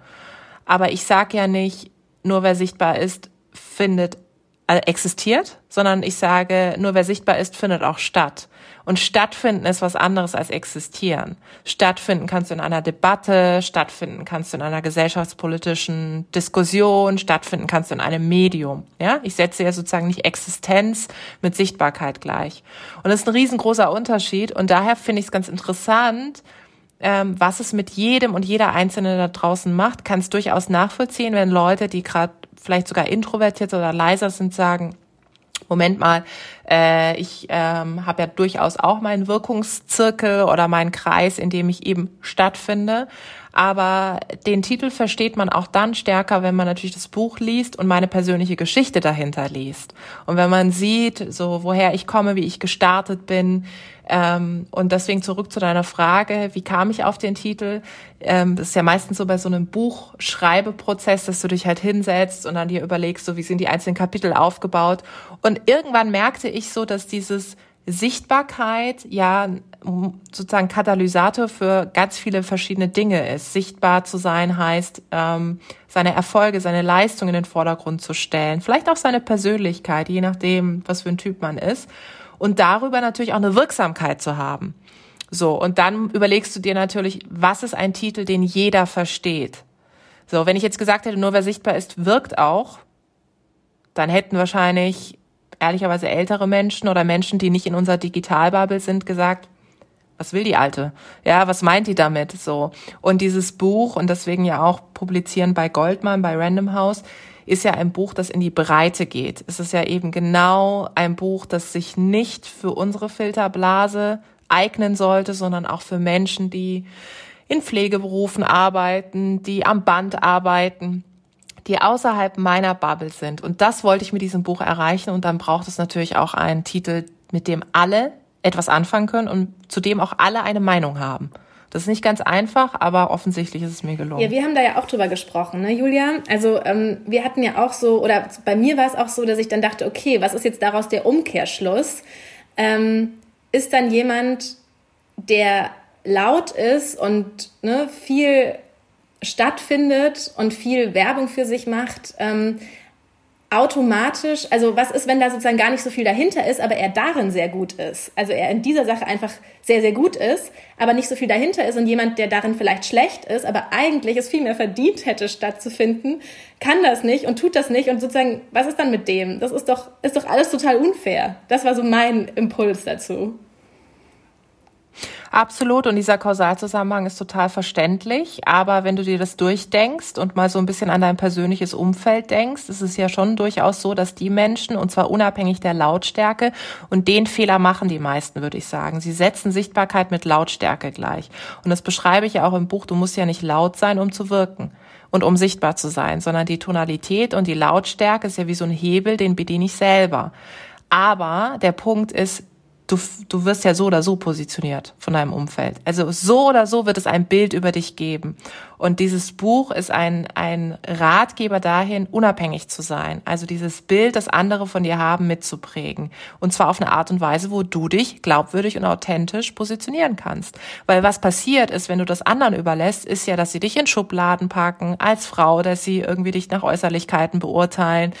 Aber ich sage ja nicht, nur wer sichtbar ist, findet existiert, sondern ich sage, nur wer sichtbar ist, findet auch statt. Und stattfinden ist was anderes als existieren. Stattfinden kannst du in einer Debatte, stattfinden kannst du in einer gesellschaftspolitischen Diskussion, stattfinden kannst du in einem Medium. Ja, ich setze ja sozusagen nicht Existenz mit Sichtbarkeit gleich. Und das ist ein riesengroßer Unterschied. Und daher finde ich es ganz interessant, ähm, was es mit jedem und jeder Einzelne da draußen macht, kann es durchaus nachvollziehen, wenn Leute, die gerade vielleicht sogar introvertiert oder leiser sind, sagen, Moment mal, äh, ich ähm, habe ja durchaus auch meinen Wirkungszirkel oder meinen Kreis, in dem ich eben stattfinde. Aber den Titel versteht man auch dann stärker, wenn man natürlich das Buch liest und meine persönliche Geschichte dahinter liest. Und wenn man sieht, so woher ich komme, wie ich gestartet bin. Ähm, und deswegen zurück zu deiner Frage, wie kam ich auf den Titel? Ähm, das ist ja meistens so bei so einem Buchschreibeprozess, dass du dich halt hinsetzt und dann dir überlegst, so wie sind die einzelnen Kapitel aufgebaut. Und irgendwann merkte ich so, dass dieses Sichtbarkeit ja sozusagen Katalysator für ganz viele verschiedene Dinge ist. Sichtbar zu sein heißt, ähm, seine Erfolge, seine Leistung in den Vordergrund zu stellen, vielleicht auch seine Persönlichkeit, je nachdem, was für ein Typ man ist. Und darüber natürlich auch eine Wirksamkeit zu haben. So, und dann überlegst du dir natürlich, was ist ein Titel, den jeder versteht? So, wenn ich jetzt gesagt hätte, nur wer sichtbar ist, wirkt auch, dann hätten wahrscheinlich ehrlicherweise ältere Menschen oder Menschen, die nicht in unserer Digitalbubble sind, gesagt, was will die Alte? Ja, was meint die damit? So. Und dieses Buch, und deswegen ja auch publizieren bei Goldman, bei Random House, ist ja ein Buch, das in die Breite geht. Es ist ja eben genau ein Buch, das sich nicht für unsere Filterblase eignen sollte, sondern auch für Menschen, die in Pflegeberufen arbeiten, die am Band arbeiten, die außerhalb meiner Bubble sind. Und das wollte ich mit diesem Buch erreichen. Und dann braucht es natürlich auch einen Titel, mit dem alle etwas anfangen können und zu dem auch alle eine Meinung haben. Das ist nicht ganz einfach, aber offensichtlich ist es mir gelungen. Ja, wir haben da ja auch drüber gesprochen, ne, Julia? Also ähm, wir hatten ja auch so, oder bei mir war es auch so, dass ich dann dachte, okay, was ist jetzt daraus der Umkehrschluss? Ähm, ist dann jemand, der laut ist und ne, viel stattfindet und viel Werbung für sich macht, ähm, automatisch, also was ist, wenn da sozusagen gar nicht so viel dahinter ist, aber er darin sehr gut ist. Also er in dieser Sache einfach sehr, sehr gut ist, aber nicht so viel dahinter ist und jemand, der darin vielleicht schlecht ist, aber eigentlich es viel mehr verdient hätte stattzufinden, kann das nicht und tut das nicht und sozusagen, was ist dann mit dem? Das ist doch, ist doch alles total unfair. Das war so mein Impuls dazu. Absolut. Und dieser Kausalzusammenhang ist total verständlich. Aber wenn du dir das durchdenkst und mal so ein bisschen an dein persönliches Umfeld denkst, ist es ja schon durchaus so, dass die Menschen, und zwar unabhängig der Lautstärke, und den Fehler machen die meisten, würde ich sagen. Sie setzen Sichtbarkeit mit Lautstärke gleich. Und das beschreibe ich ja auch im Buch. Du musst ja nicht laut sein, um zu wirken und um sichtbar zu sein, sondern die Tonalität und die Lautstärke ist ja wie so ein Hebel, den bediene ich selber. Aber der Punkt ist, du, du wirst ja so oder so positioniert von deinem Umfeld. Also so oder so wird es ein Bild über dich geben. Und dieses Buch ist ein, ein Ratgeber dahin, unabhängig zu sein. Also dieses Bild, das andere von dir haben, mitzuprägen. Und zwar auf eine Art und Weise, wo du dich glaubwürdig und authentisch positionieren kannst. Weil was passiert ist, wenn du das anderen überlässt, ist ja, dass sie dich in Schubladen packen, als Frau, dass sie irgendwie dich nach Äußerlichkeiten beurteilen,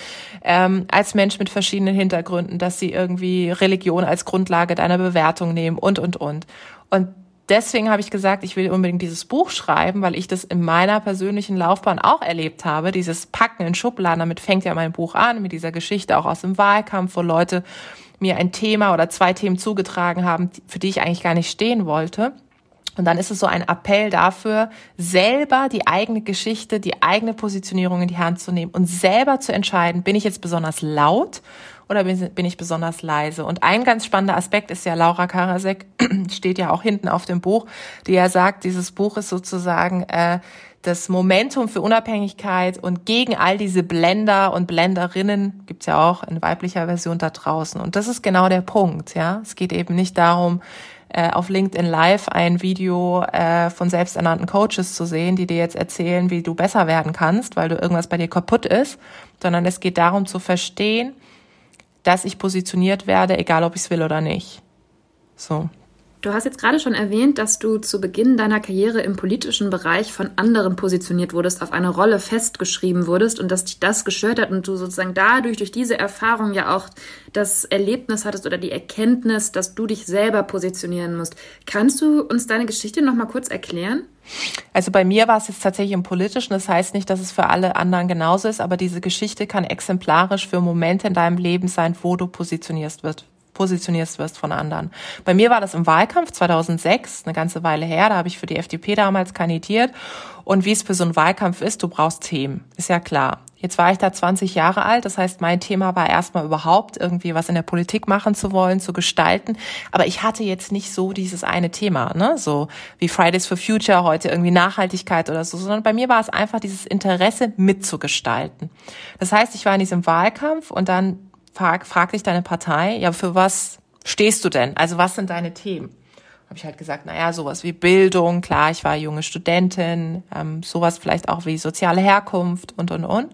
ähm, als Mensch mit verschiedenen Hintergründen, dass sie irgendwie Religion als Grundlage deiner Bewertung nehmen und, und, und. Und deswegen habe ich gesagt, ich will unbedingt dieses Buch schreiben, weil ich das in meiner persönlichen Laufbahn auch erlebt habe. Dieses Packen in Schubladen, damit fängt ja mein Buch an, mit dieser Geschichte auch aus dem Wahlkampf, wo Leute mir ein Thema oder zwei Themen zugetragen haben, für die ich eigentlich gar nicht stehen wollte. Und dann ist es so ein Appell dafür, selber die eigene Geschichte, die eigene Positionierung in die Hand zu nehmen und selber zu entscheiden, bin ich jetzt besonders laut oder bin ich besonders leise? Und ein ganz spannender Aspekt ist ja, Laura Karasek steht ja auch hinten auf dem Buch, die ja sagt, dieses Buch ist sozusagen äh, das Momentum für Unabhängigkeit und gegen all diese Blender und Blenderinnen gibt's ja auch in weiblicher Version da draußen. Und das ist genau der Punkt, ja. Es geht eben nicht darum, äh, auf LinkedIn Live ein Video äh, von selbsternannten Coaches zu sehen, die dir jetzt erzählen, wie du besser werden kannst, weil du irgendwas bei dir kaputt ist, sondern es geht darum zu verstehen, dass ich positioniert werde, egal ob ich es will oder nicht. So. Du hast jetzt gerade schon erwähnt, dass du zu Beginn deiner Karriere im politischen Bereich von anderen positioniert wurdest, auf eine Rolle festgeschrieben wurdest und dass dich das gestört hat und du sozusagen dadurch, durch diese Erfahrung ja auch das Erlebnis hattest oder die Erkenntnis, dass du dich selber positionieren musst. Kannst du uns deine Geschichte nochmal kurz erklären? Also bei mir war es jetzt tatsächlich im Politischen. Das heißt nicht, dass es für alle anderen genauso ist, aber diese Geschichte kann exemplarisch für Momente in deinem Leben sein, wo du positionierst wirst, positionierst wirst von anderen. Bei mir war das im Wahlkampf 2006, eine ganze Weile her, da habe ich für die FDP damals kandidiert. Und wie es für so einen Wahlkampf ist, du brauchst Themen, ist ja klar. Jetzt war ich da 20 Jahre alt, das heißt, mein Thema war erstmal überhaupt irgendwie was in der Politik machen zu wollen, zu gestalten. Aber ich hatte jetzt nicht so dieses eine Thema, ne, so wie Fridays for Future heute irgendwie Nachhaltigkeit oder so, sondern bei mir war es einfach dieses Interesse mitzugestalten. Das heißt, ich war in diesem Wahlkampf und dann frag, fragt dich deine Partei, ja, für was stehst du denn? Also was sind deine Themen? Habe ich halt gesagt, naja, sowas wie Bildung, klar, ich war junge Studentin, ähm, sowas vielleicht auch wie soziale Herkunft und, und, und.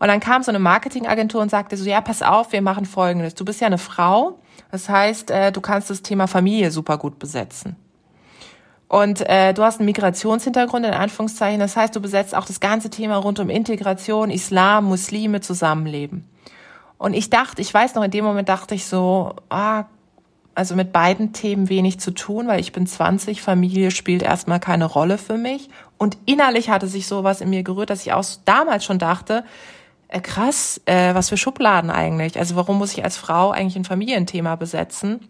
Und dann kam so eine Marketingagentur und sagte so, ja, pass auf, wir machen Folgendes. Du bist ja eine Frau, das heißt, äh, du kannst das Thema Familie super gut besetzen. Und äh, du hast einen Migrationshintergrund in Anführungszeichen, das heißt, du besetzt auch das ganze Thema rund um Integration, Islam, Muslime, Zusammenleben. Und ich dachte, ich weiß noch, in dem Moment dachte ich so, ah, also mit beiden Themen wenig zu tun, weil ich bin 20, Familie spielt erstmal keine Rolle für mich. Und innerlich hatte sich sowas in mir gerührt, dass ich auch damals schon dachte, äh, krass, äh, was für Schubladen eigentlich. Also warum muss ich als Frau eigentlich ein Familienthema besetzen?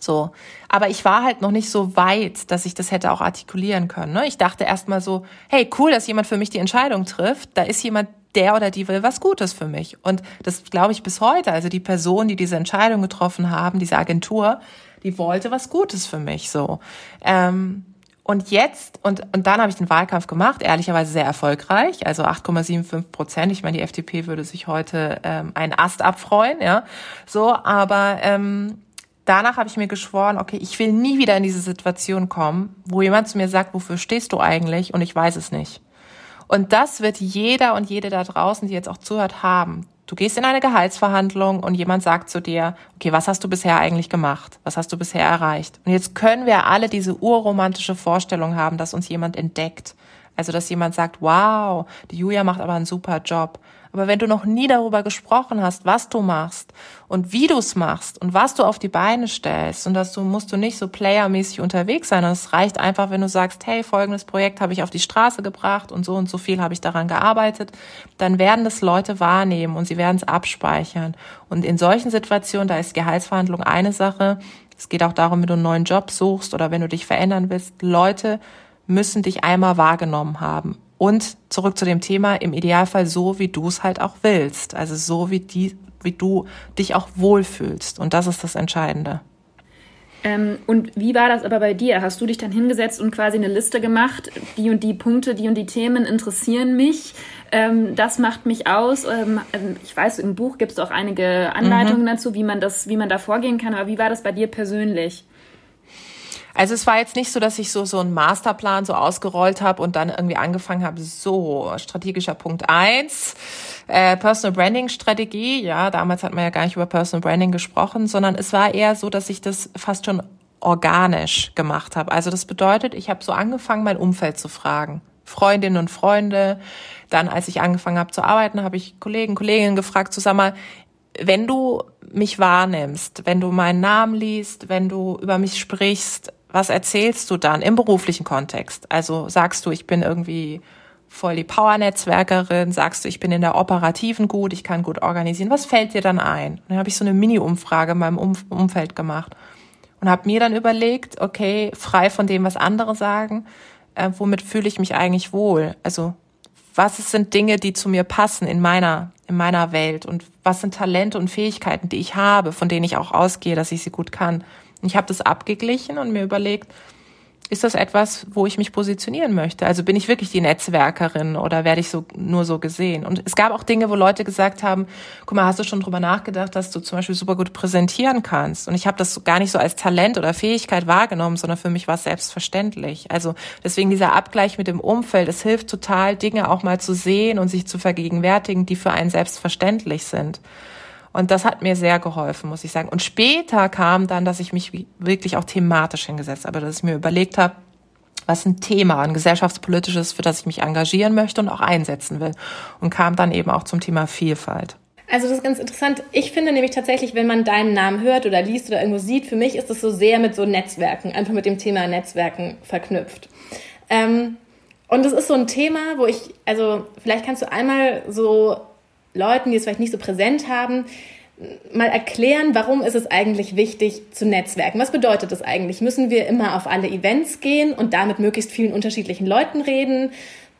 So. Aber ich war halt noch nicht so weit, dass ich das hätte auch artikulieren können. Ne? Ich dachte erstmal so, hey, cool, dass jemand für mich die Entscheidung trifft. Da ist jemand, der oder die will was Gutes für mich. Und das glaube ich bis heute. Also die Person, die diese Entscheidung getroffen haben, diese Agentur, die wollte was Gutes für mich. So. Ähm, und jetzt, und, und dann habe ich den Wahlkampf gemacht, ehrlicherweise sehr erfolgreich, also 8,75 Prozent. Ich meine, die FDP würde sich heute ähm, einen Ast abfreuen, ja. So, aber ähm, danach habe ich mir geschworen, okay, ich will nie wieder in diese Situation kommen, wo jemand zu mir sagt, wofür stehst du eigentlich? Und ich weiß es nicht. Und das wird jeder und jede da draußen, die jetzt auch zuhört, haben. Du gehst in eine Gehaltsverhandlung und jemand sagt zu dir, okay, was hast du bisher eigentlich gemacht? Was hast du bisher erreicht? Und jetzt können wir alle diese urromantische Vorstellung haben, dass uns jemand entdeckt. Also, dass jemand sagt, wow, die Julia macht aber einen super Job. Aber wenn du noch nie darüber gesprochen hast, was du machst und wie du es machst und was du auf die Beine stellst und dass du musst du nicht so playermäßig unterwegs sein. Es reicht einfach, wenn du sagst, hey, folgendes Projekt habe ich auf die Straße gebracht und so und so viel habe ich daran gearbeitet, dann werden das Leute wahrnehmen und sie werden es abspeichern. Und in solchen Situationen, da ist Gehaltsverhandlung eine Sache. Es geht auch darum, wenn du einen neuen Job suchst oder wenn du dich verändern willst. Leute müssen dich einmal wahrgenommen haben. Und zurück zu dem Thema, im Idealfall so, wie du es halt auch willst. Also so, wie, die, wie du dich auch wohlfühlst. Und das ist das Entscheidende. Ähm, und wie war das aber bei dir? Hast du dich dann hingesetzt und quasi eine Liste gemacht? Die und die Punkte, die und die Themen interessieren mich. Ähm, das macht mich aus. Ähm, ähm ich weiß, im Buch gibt es auch einige Anleitungen mhm. dazu, wie man das, wie man da vorgehen kann. Aber wie war das bei dir persönlich? Also es war jetzt nicht so, dass ich so so einen Masterplan so ausgerollt habe und dann irgendwie angefangen habe, so strategischer Punkt eins, äh, Personal Branding Strategie. Ja, damals hat man ja gar nicht über Personal Branding gesprochen, sondern es war eher so, dass ich das fast schon organisch gemacht habe. Also das bedeutet, ich habe so angefangen, mein Umfeld zu fragen. Freundinnen und Freunde. Dann, als ich angefangen habe zu arbeiten, habe ich Kollegen, Kolleginnen gefragt, sag mal, wenn du mich wahrnimmst, wenn du meinen Namen liest, wenn du über mich sprichst, was erzählst du dann im beruflichen Kontext? Also sagst du, ich bin irgendwie voll die Power-Netzwerkerin, sagst du, ich bin in der operativen gut, ich kann gut organisieren. Was fällt dir dann ein? Und dann habe ich so eine Mini-Umfrage in meinem Umf Umfeld gemacht und habe mir dann überlegt, okay, frei von dem, was andere sagen, äh, womit fühle ich mich eigentlich wohl? Also was sind Dinge, die zu mir passen in meiner in meiner Welt und was sind Talente und Fähigkeiten, die ich habe, von denen ich auch ausgehe, dass ich sie gut kann? Ich habe das abgeglichen und mir überlegt, ist das etwas, wo ich mich positionieren möchte? Also bin ich wirklich die Netzwerkerin oder werde ich so nur so gesehen? Und es gab auch Dinge, wo Leute gesagt haben, guck mal, hast du schon drüber nachgedacht, dass du zum Beispiel super gut präsentieren kannst? Und ich habe das gar nicht so als Talent oder Fähigkeit wahrgenommen, sondern für mich war es selbstverständlich. Also deswegen dieser Abgleich mit dem Umfeld, es hilft total, Dinge auch mal zu sehen und sich zu vergegenwärtigen, die für einen selbstverständlich sind. Und das hat mir sehr geholfen, muss ich sagen. Und später kam dann, dass ich mich wirklich auch thematisch hingesetzt habe, dass ich mir überlegt habe, was ein Thema, ein gesellschaftspolitisches, für das ich mich engagieren möchte und auch einsetzen will. Und kam dann eben auch zum Thema Vielfalt. Also das ist ganz interessant. Ich finde nämlich tatsächlich, wenn man deinen Namen hört oder liest oder irgendwo sieht, für mich ist das so sehr mit so Netzwerken, einfach mit dem Thema Netzwerken verknüpft. Ähm, und das ist so ein Thema, wo ich, also vielleicht kannst du einmal so Leuten, die es vielleicht nicht so präsent haben, mal erklären, warum ist es eigentlich wichtig zu netzwerken? Was bedeutet das eigentlich? Müssen wir immer auf alle Events gehen und damit möglichst vielen unterschiedlichen Leuten reden?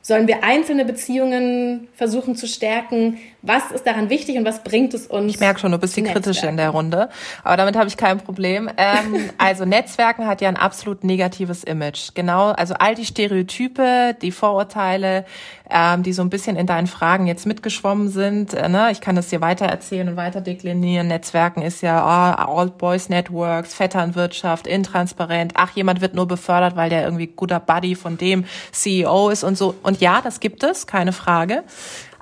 Sollen wir einzelne Beziehungen versuchen zu stärken? Was ist daran wichtig und was bringt es uns? Ich merke schon, du bist die kritische in der Runde, aber damit habe ich kein Problem. Ähm, also Netzwerken hat ja ein absolut negatives Image. Genau, also all die Stereotype, die Vorurteile, ähm, die so ein bisschen in deinen Fragen jetzt mitgeschwommen sind. Äh, ne? Ich kann das dir weiter erzählen und weiter deklinieren. Netzwerken ist ja oh, Old Boys Networks, Vetternwirtschaft, intransparent. Ach, jemand wird nur befördert, weil der irgendwie guter Buddy von dem CEO ist und so. Und ja, das gibt es, keine Frage.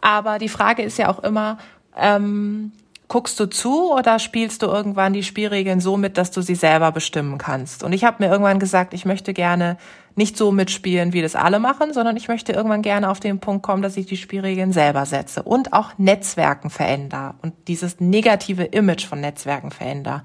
Aber die Frage ist ja auch immer, ähm, guckst du zu oder spielst du irgendwann die Spielregeln so mit, dass du sie selber bestimmen kannst? Und ich habe mir irgendwann gesagt, ich möchte gerne nicht so mitspielen, wie das alle machen, sondern ich möchte irgendwann gerne auf den Punkt kommen, dass ich die Spielregeln selber setze und auch Netzwerken verändere und dieses negative Image von Netzwerken verändere.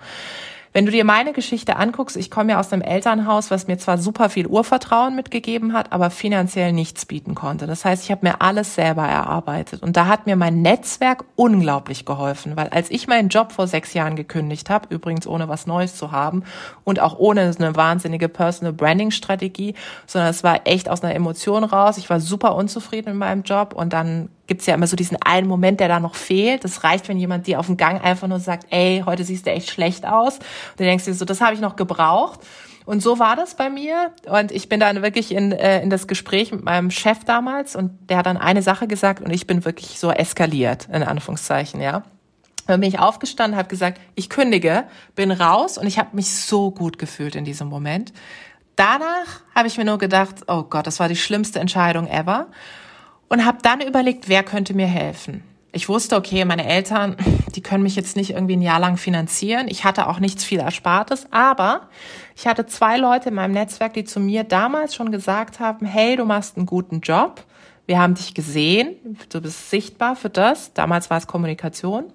Wenn du dir meine Geschichte anguckst, ich komme ja aus einem Elternhaus, was mir zwar super viel Urvertrauen mitgegeben hat, aber finanziell nichts bieten konnte. Das heißt, ich habe mir alles selber erarbeitet. Und da hat mir mein Netzwerk unglaublich geholfen, weil als ich meinen Job vor sechs Jahren gekündigt habe, übrigens ohne was Neues zu haben und auch ohne eine wahnsinnige Personal Branding Strategie, sondern es war echt aus einer Emotion raus. Ich war super unzufrieden in meinem Job und dann gibt's ja immer so diesen einen Moment, der da noch fehlt. Das reicht, wenn jemand dir auf dem Gang einfach nur sagt, ey, heute siehst du echt schlecht aus. Und du denkst dir so, das habe ich noch gebraucht. Und so war das bei mir. Und ich bin dann wirklich in, äh, in das Gespräch mit meinem Chef damals und der hat dann eine Sache gesagt und ich bin wirklich so eskaliert, in Anführungszeichen, ja. Dann bin ich aufgestanden, habe gesagt, ich kündige, bin raus und ich habe mich so gut gefühlt in diesem Moment. Danach habe ich mir nur gedacht, oh Gott, das war die schlimmste Entscheidung ever und habe dann überlegt, wer könnte mir helfen. Ich wusste, okay, meine Eltern, die können mich jetzt nicht irgendwie ein Jahr lang finanzieren. Ich hatte auch nichts viel Erspartes, aber ich hatte zwei Leute in meinem Netzwerk, die zu mir damals schon gesagt haben, hey, du machst einen guten Job. Wir haben dich gesehen, du bist sichtbar für das. Damals war es Kommunikation.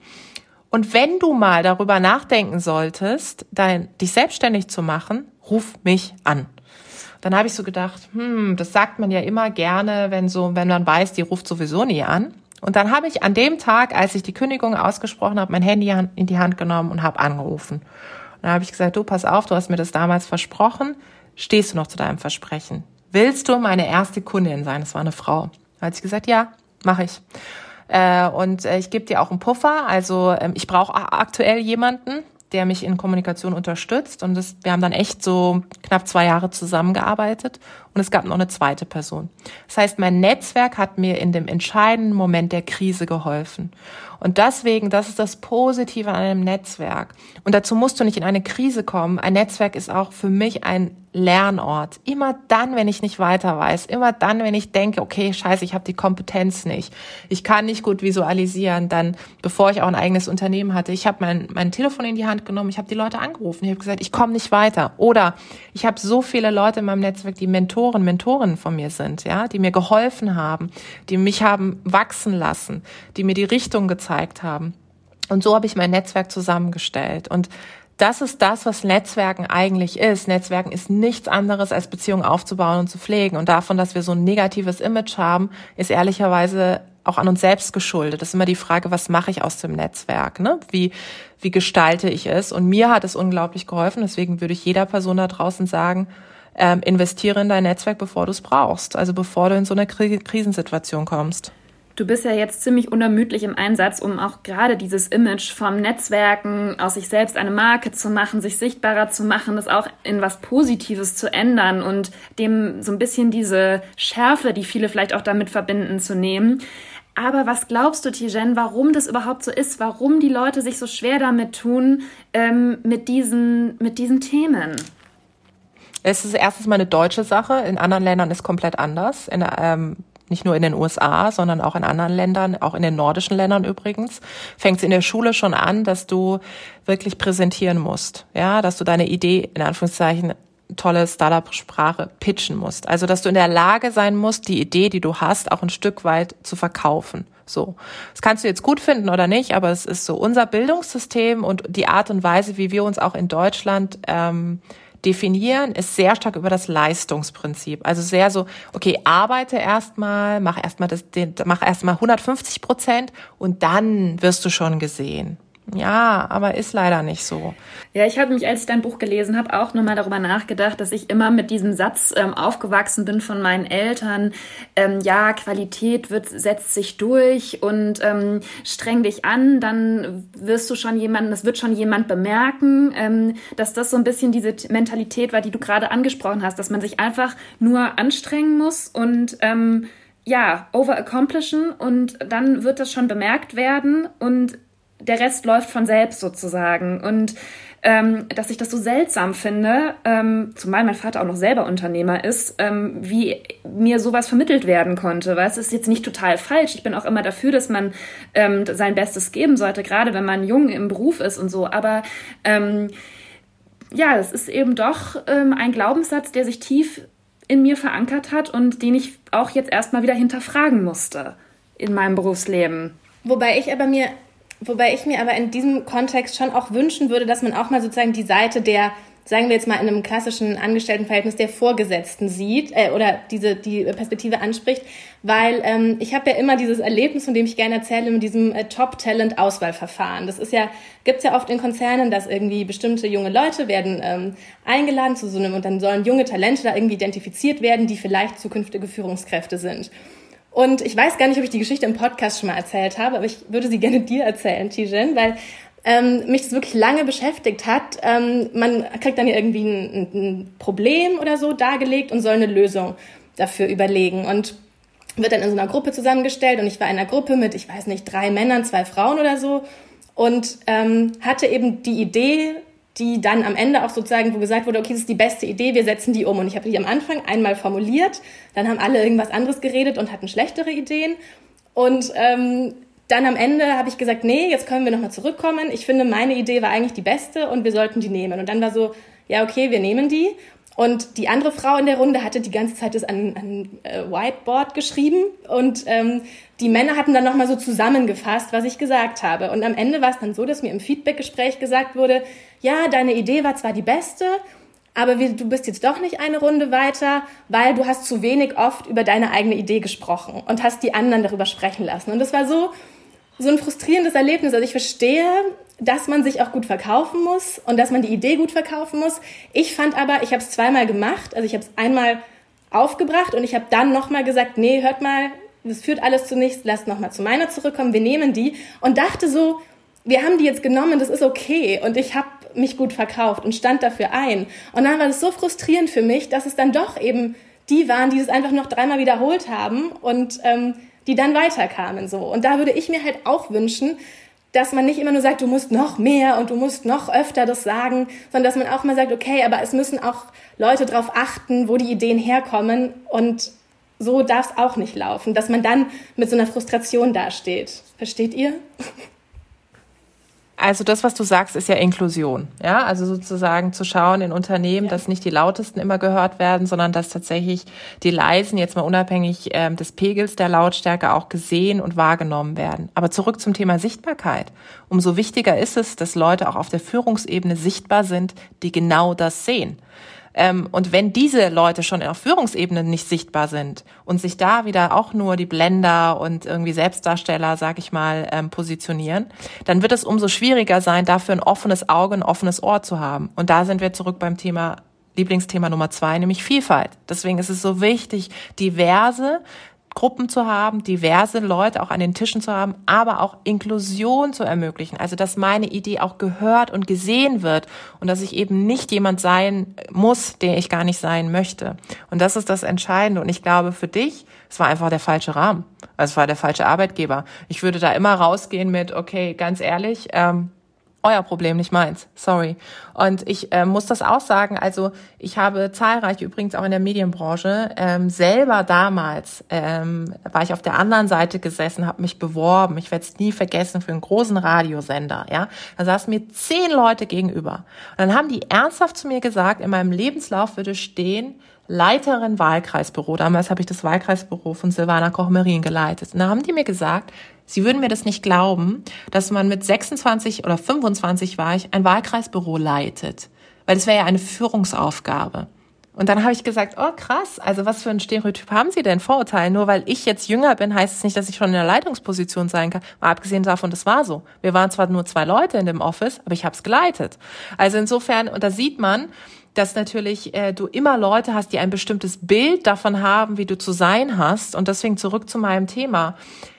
Und wenn du mal darüber nachdenken solltest, dein, dich selbstständig zu machen, ruf mich an dann habe ich so gedacht, hm, das sagt man ja immer gerne, wenn so, wenn man weiß, die ruft sowieso nie an. Und dann habe ich an dem Tag, als ich die Kündigung ausgesprochen habe, mein Handy in die Hand genommen und habe angerufen. Und dann habe ich gesagt, du pass auf, du hast mir das damals versprochen, stehst du noch zu deinem Versprechen? Willst du meine erste Kundin sein? Das war eine Frau. Da hat sie gesagt, ja, mache ich. Äh, und äh, ich gebe dir auch einen Puffer. Also ähm, ich brauche aktuell jemanden, der mich in Kommunikation unterstützt. Und das, wir haben dann echt so knapp zwei Jahre zusammengearbeitet. Und es gab noch eine zweite Person. Das heißt, mein Netzwerk hat mir in dem entscheidenden Moment der Krise geholfen. Und deswegen, das ist das Positive an einem Netzwerk. Und dazu musst du nicht in eine Krise kommen. Ein Netzwerk ist auch für mich ein Lernort. Immer dann, wenn ich nicht weiter weiß, immer dann, wenn ich denke, okay, scheiße, ich habe die Kompetenz nicht, ich kann nicht gut visualisieren, dann, bevor ich auch ein eigenes Unternehmen hatte, ich habe mein, mein Telefon in die Hand genommen, ich habe die Leute angerufen, ich habe gesagt, ich komme nicht weiter. Oder ich habe so viele Leute in meinem Netzwerk, die Mentoren, Mentorinnen von mir sind, ja, die mir geholfen haben, die mich haben wachsen lassen, die mir die Richtung gezeigt haben. Und so habe ich mein Netzwerk zusammengestellt. Und das ist das, was Netzwerken eigentlich ist. Netzwerken ist nichts anderes, als Beziehungen aufzubauen und zu pflegen. Und davon, dass wir so ein negatives Image haben, ist ehrlicherweise auch an uns selbst geschuldet. Das ist immer die Frage, was mache ich aus dem Netzwerk? Ne? Wie, wie gestalte ich es? Und mir hat es unglaublich geholfen. Deswegen würde ich jeder Person da draußen sagen, ähm, investiere in dein Netzwerk, bevor du es brauchst. Also bevor du in so eine Krisensituation kommst. Du bist ja jetzt ziemlich unermüdlich im Einsatz, um auch gerade dieses Image vom Netzwerken aus sich selbst eine Marke zu machen, sich sichtbarer zu machen, das auch in was Positives zu ändern und dem so ein bisschen diese Schärfe, die viele vielleicht auch damit verbinden, zu nehmen. Aber was glaubst du, Tijen, warum das überhaupt so ist? Warum die Leute sich so schwer damit tun, ähm, mit, diesen, mit diesen Themen? Es ist erstens mal eine deutsche Sache. In anderen Ländern ist komplett anders. In, ähm, nicht nur in den USA, sondern auch in anderen Ländern, auch in den nordischen Ländern übrigens, fängt es in der Schule schon an, dass du wirklich präsentieren musst, ja, dass du deine Idee in Anführungszeichen tolle Startup-Sprache pitchen musst. Also, dass du in der Lage sein musst, die Idee, die du hast, auch ein Stück weit zu verkaufen. So. Das kannst du jetzt gut finden oder nicht, aber es ist so unser Bildungssystem und die Art und Weise, wie wir uns auch in Deutschland ähm, definieren, ist sehr stark über das Leistungsprinzip. Also sehr so, okay, arbeite erstmal, mach erstmal das, mach erstmal 150 Prozent und dann wirst du schon gesehen. Ja, aber ist leider nicht so. Ja, ich habe mich, als ich dein Buch gelesen habe, auch nochmal darüber nachgedacht, dass ich immer mit diesem Satz ähm, aufgewachsen bin von meinen Eltern. Ähm, ja, Qualität wird, setzt sich durch und ähm, streng dich an, dann wirst du schon jemanden, das wird schon jemand bemerken, ähm, dass das so ein bisschen diese Mentalität war, die du gerade angesprochen hast, dass man sich einfach nur anstrengen muss und ähm, ja, over accomplishen und dann wird das schon bemerkt werden und der Rest läuft von selbst sozusagen. Und ähm, dass ich das so seltsam finde, ähm, zumal mein Vater auch noch selber Unternehmer ist, ähm, wie mir sowas vermittelt werden konnte. Weil es ist jetzt nicht total falsch. Ich bin auch immer dafür, dass man ähm, sein Bestes geben sollte, gerade wenn man jung im Beruf ist und so. Aber ähm, ja, es ist eben doch ähm, ein Glaubenssatz, der sich tief in mir verankert hat und den ich auch jetzt erstmal wieder hinterfragen musste in meinem Berufsleben. Wobei ich aber mir Wobei ich mir aber in diesem Kontext schon auch wünschen würde, dass man auch mal sozusagen die Seite der, sagen wir jetzt mal in einem klassischen Angestelltenverhältnis der Vorgesetzten sieht äh, oder diese die Perspektive anspricht, weil ähm, ich habe ja immer dieses Erlebnis, von dem ich gerne erzähle, mit diesem äh, Top-Talent-Auswahlverfahren. Das ist ja gibt's ja oft in Konzernen, dass irgendwie bestimmte junge Leute werden ähm, eingeladen zu so einem und dann sollen junge Talente da irgendwie identifiziert werden, die vielleicht zukünftige Führungskräfte sind. Und ich weiß gar nicht, ob ich die Geschichte im Podcast schon mal erzählt habe, aber ich würde sie gerne dir erzählen, Tijen, weil ähm, mich das wirklich lange beschäftigt hat. Ähm, man kriegt dann irgendwie ein, ein Problem oder so dargelegt und soll eine Lösung dafür überlegen. Und wird dann in so einer Gruppe zusammengestellt und ich war in einer Gruppe mit, ich weiß nicht, drei Männern, zwei Frauen oder so und ähm, hatte eben die Idee, die dann am Ende auch sozusagen, wo gesagt wurde, okay, das ist die beste Idee, wir setzen die um. Und ich habe die am Anfang einmal formuliert, dann haben alle irgendwas anderes geredet und hatten schlechtere Ideen. Und ähm, dann am Ende habe ich gesagt, nee, jetzt können wir nochmal zurückkommen. Ich finde, meine Idee war eigentlich die beste und wir sollten die nehmen. Und dann war so, ja, okay, wir nehmen die. Und die andere Frau in der Runde hatte die ganze Zeit das an, an äh, Whiteboard geschrieben und ähm, die Männer hatten dann nochmal so zusammengefasst, was ich gesagt habe. Und am Ende war es dann so, dass mir im Feedbackgespräch gesagt wurde, ja, deine Idee war zwar die beste, aber du bist jetzt doch nicht eine Runde weiter, weil du hast zu wenig oft über deine eigene Idee gesprochen und hast die anderen darüber sprechen lassen. Und das war so, so ein frustrierendes Erlebnis. Also ich verstehe, dass man sich auch gut verkaufen muss und dass man die Idee gut verkaufen muss. Ich fand aber, ich habe es zweimal gemacht. Also ich habe es einmal aufgebracht und ich habe dann nochmal gesagt, nee, hört mal, das führt alles zu nichts, lasst nochmal zu meiner zurückkommen, wir nehmen die. Und dachte so, wir haben die jetzt genommen, das ist okay. Und ich habe mich gut verkauft und stand dafür ein. Und dann war das so frustrierend für mich, dass es dann doch eben die waren, die es einfach noch dreimal wiederholt haben und ähm, die dann weiterkamen so. Und da würde ich mir halt auch wünschen, dass man nicht immer nur sagt, du musst noch mehr und du musst noch öfter das sagen, sondern dass man auch mal sagt, okay, aber es müssen auch Leute darauf achten, wo die Ideen herkommen und so darf es auch nicht laufen, dass man dann mit so einer Frustration dasteht. Versteht ihr? Also das, was du sagst, ist ja Inklusion. Ja, also sozusagen zu schauen in Unternehmen, ja. dass nicht die Lautesten immer gehört werden, sondern dass tatsächlich die Leisen jetzt mal unabhängig ähm, des Pegels der Lautstärke auch gesehen und wahrgenommen werden. Aber zurück zum Thema Sichtbarkeit. Umso wichtiger ist es, dass Leute auch auf der Führungsebene sichtbar sind, die genau das sehen. Ähm, und wenn diese Leute schon auf Führungsebene nicht sichtbar sind und sich da wieder auch nur die Blender und irgendwie Selbstdarsteller, sag ich mal, ähm, positionieren, dann wird es umso schwieriger sein, dafür ein offenes Auge, ein offenes Ohr zu haben. Und da sind wir zurück beim Thema Lieblingsthema Nummer zwei, nämlich Vielfalt. Deswegen ist es so wichtig, diverse Gruppen zu haben, diverse Leute auch an den Tischen zu haben, aber auch Inklusion zu ermöglichen. Also, dass meine Idee auch gehört und gesehen wird und dass ich eben nicht jemand sein muss, der ich gar nicht sein möchte. Und das ist das Entscheidende. Und ich glaube, für dich, es war einfach der falsche Rahmen. Es war der falsche Arbeitgeber. Ich würde da immer rausgehen mit, okay, ganz ehrlich, ähm, euer Problem, nicht meins. Sorry. Und ich äh, muss das auch sagen, also ich habe zahlreich, übrigens auch in der Medienbranche, ähm, selber damals ähm, war ich auf der anderen Seite gesessen, habe mich beworben. Ich werde es nie vergessen für einen großen Radiosender. Ja, Da saßen mir zehn Leute gegenüber. Und dann haben die ernsthaft zu mir gesagt, in meinem Lebenslauf würde stehen, Leiterin Wahlkreisbüro. Damals habe ich das Wahlkreisbüro von Silvana Koch-Merin geleitet. Und da haben die mir gesagt, Sie würden mir das nicht glauben, dass man mit 26 oder 25 war ich ein Wahlkreisbüro leitet, weil das wäre ja eine Führungsaufgabe. Und dann habe ich gesagt, oh krass, also was für ein Stereotyp haben Sie denn, Vorurteil? Nur weil ich jetzt jünger bin, heißt es nicht, dass ich schon in der Leitungsposition sein kann. Mal abgesehen davon, das war so. Wir waren zwar nur zwei Leute in dem Office, aber ich habe es geleitet. Also insofern, und da sieht man, dass natürlich äh, du immer Leute hast, die ein bestimmtes Bild davon haben, wie du zu sein hast. Und deswegen zurück zu meinem Thema.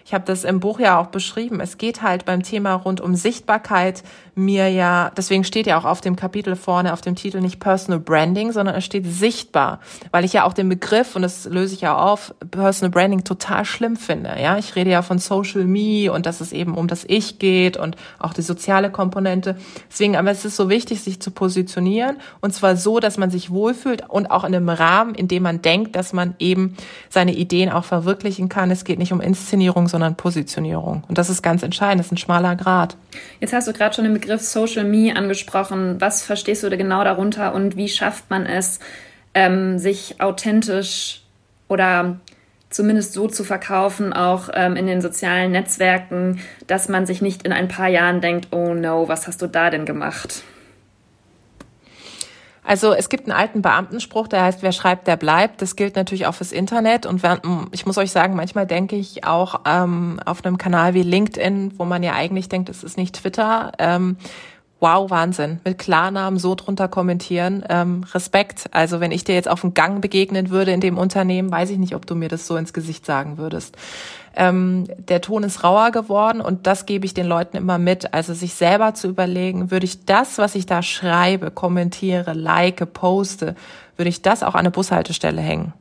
Ich habe das im Buch ja auch beschrieben. Es geht halt beim Thema rund um Sichtbarkeit mir ja, deswegen steht ja auch auf dem Kapitel vorne, auf dem Titel nicht Personal Branding, sondern es steht sichtbar, weil ich ja auch den Begriff, und das löse ich ja auf, Personal Branding total schlimm finde. Ja, ich rede ja von Social Me und dass es eben um das Ich geht und auch die soziale Komponente. Deswegen, aber es ist so wichtig, sich zu positionieren und zwar so, dass man sich wohlfühlt und auch in einem Rahmen, in dem man denkt, dass man eben seine Ideen auch verwirklichen kann. Es geht nicht um Inszenierung, sondern Positionierung. Und das ist ganz entscheidend, das ist ein schmaler Grad. Jetzt hast du gerade schon den Begriff Begriff Social Me angesprochen. Was verstehst du genau darunter und wie schafft man es, ähm, sich authentisch oder zumindest so zu verkaufen, auch ähm, in den sozialen Netzwerken, dass man sich nicht in ein paar Jahren denkt, oh no, was hast du da denn gemacht? Also es gibt einen alten Beamtenspruch, der heißt, wer schreibt, der bleibt. Das gilt natürlich auch fürs Internet. Und ich muss euch sagen, manchmal denke ich auch ähm, auf einem Kanal wie LinkedIn, wo man ja eigentlich denkt, es ist nicht Twitter. Ähm, wow, Wahnsinn. Mit Klarnamen so drunter kommentieren. Ähm, Respekt. Also wenn ich dir jetzt auf dem Gang begegnen würde in dem Unternehmen, weiß ich nicht, ob du mir das so ins Gesicht sagen würdest ähm, der Ton ist rauer geworden und das gebe ich den Leuten immer mit. Also sich selber zu überlegen, würde ich das, was ich da schreibe, kommentiere, like, poste, würde ich das auch an eine Bushaltestelle hängen?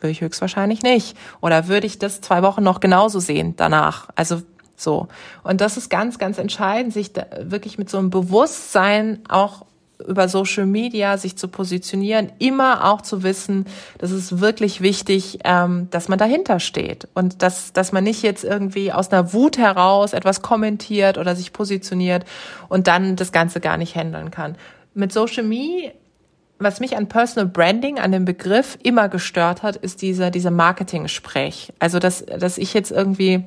Würde ich höchstwahrscheinlich nicht. Oder würde ich das zwei Wochen noch genauso sehen danach? Also so. Und das ist ganz, ganz entscheidend, sich wirklich mit so einem Bewusstsein auch über Social Media sich zu positionieren, immer auch zu wissen, das ist wirklich wichtig, ähm, dass man dahinter steht und dass, dass man nicht jetzt irgendwie aus einer Wut heraus etwas kommentiert oder sich positioniert und dann das Ganze gar nicht handeln kann. Mit Social Media was mich an Personal Branding, an dem Begriff immer gestört hat, ist dieser, dieser Marketing-Sprech. Also, dass, dass ich jetzt irgendwie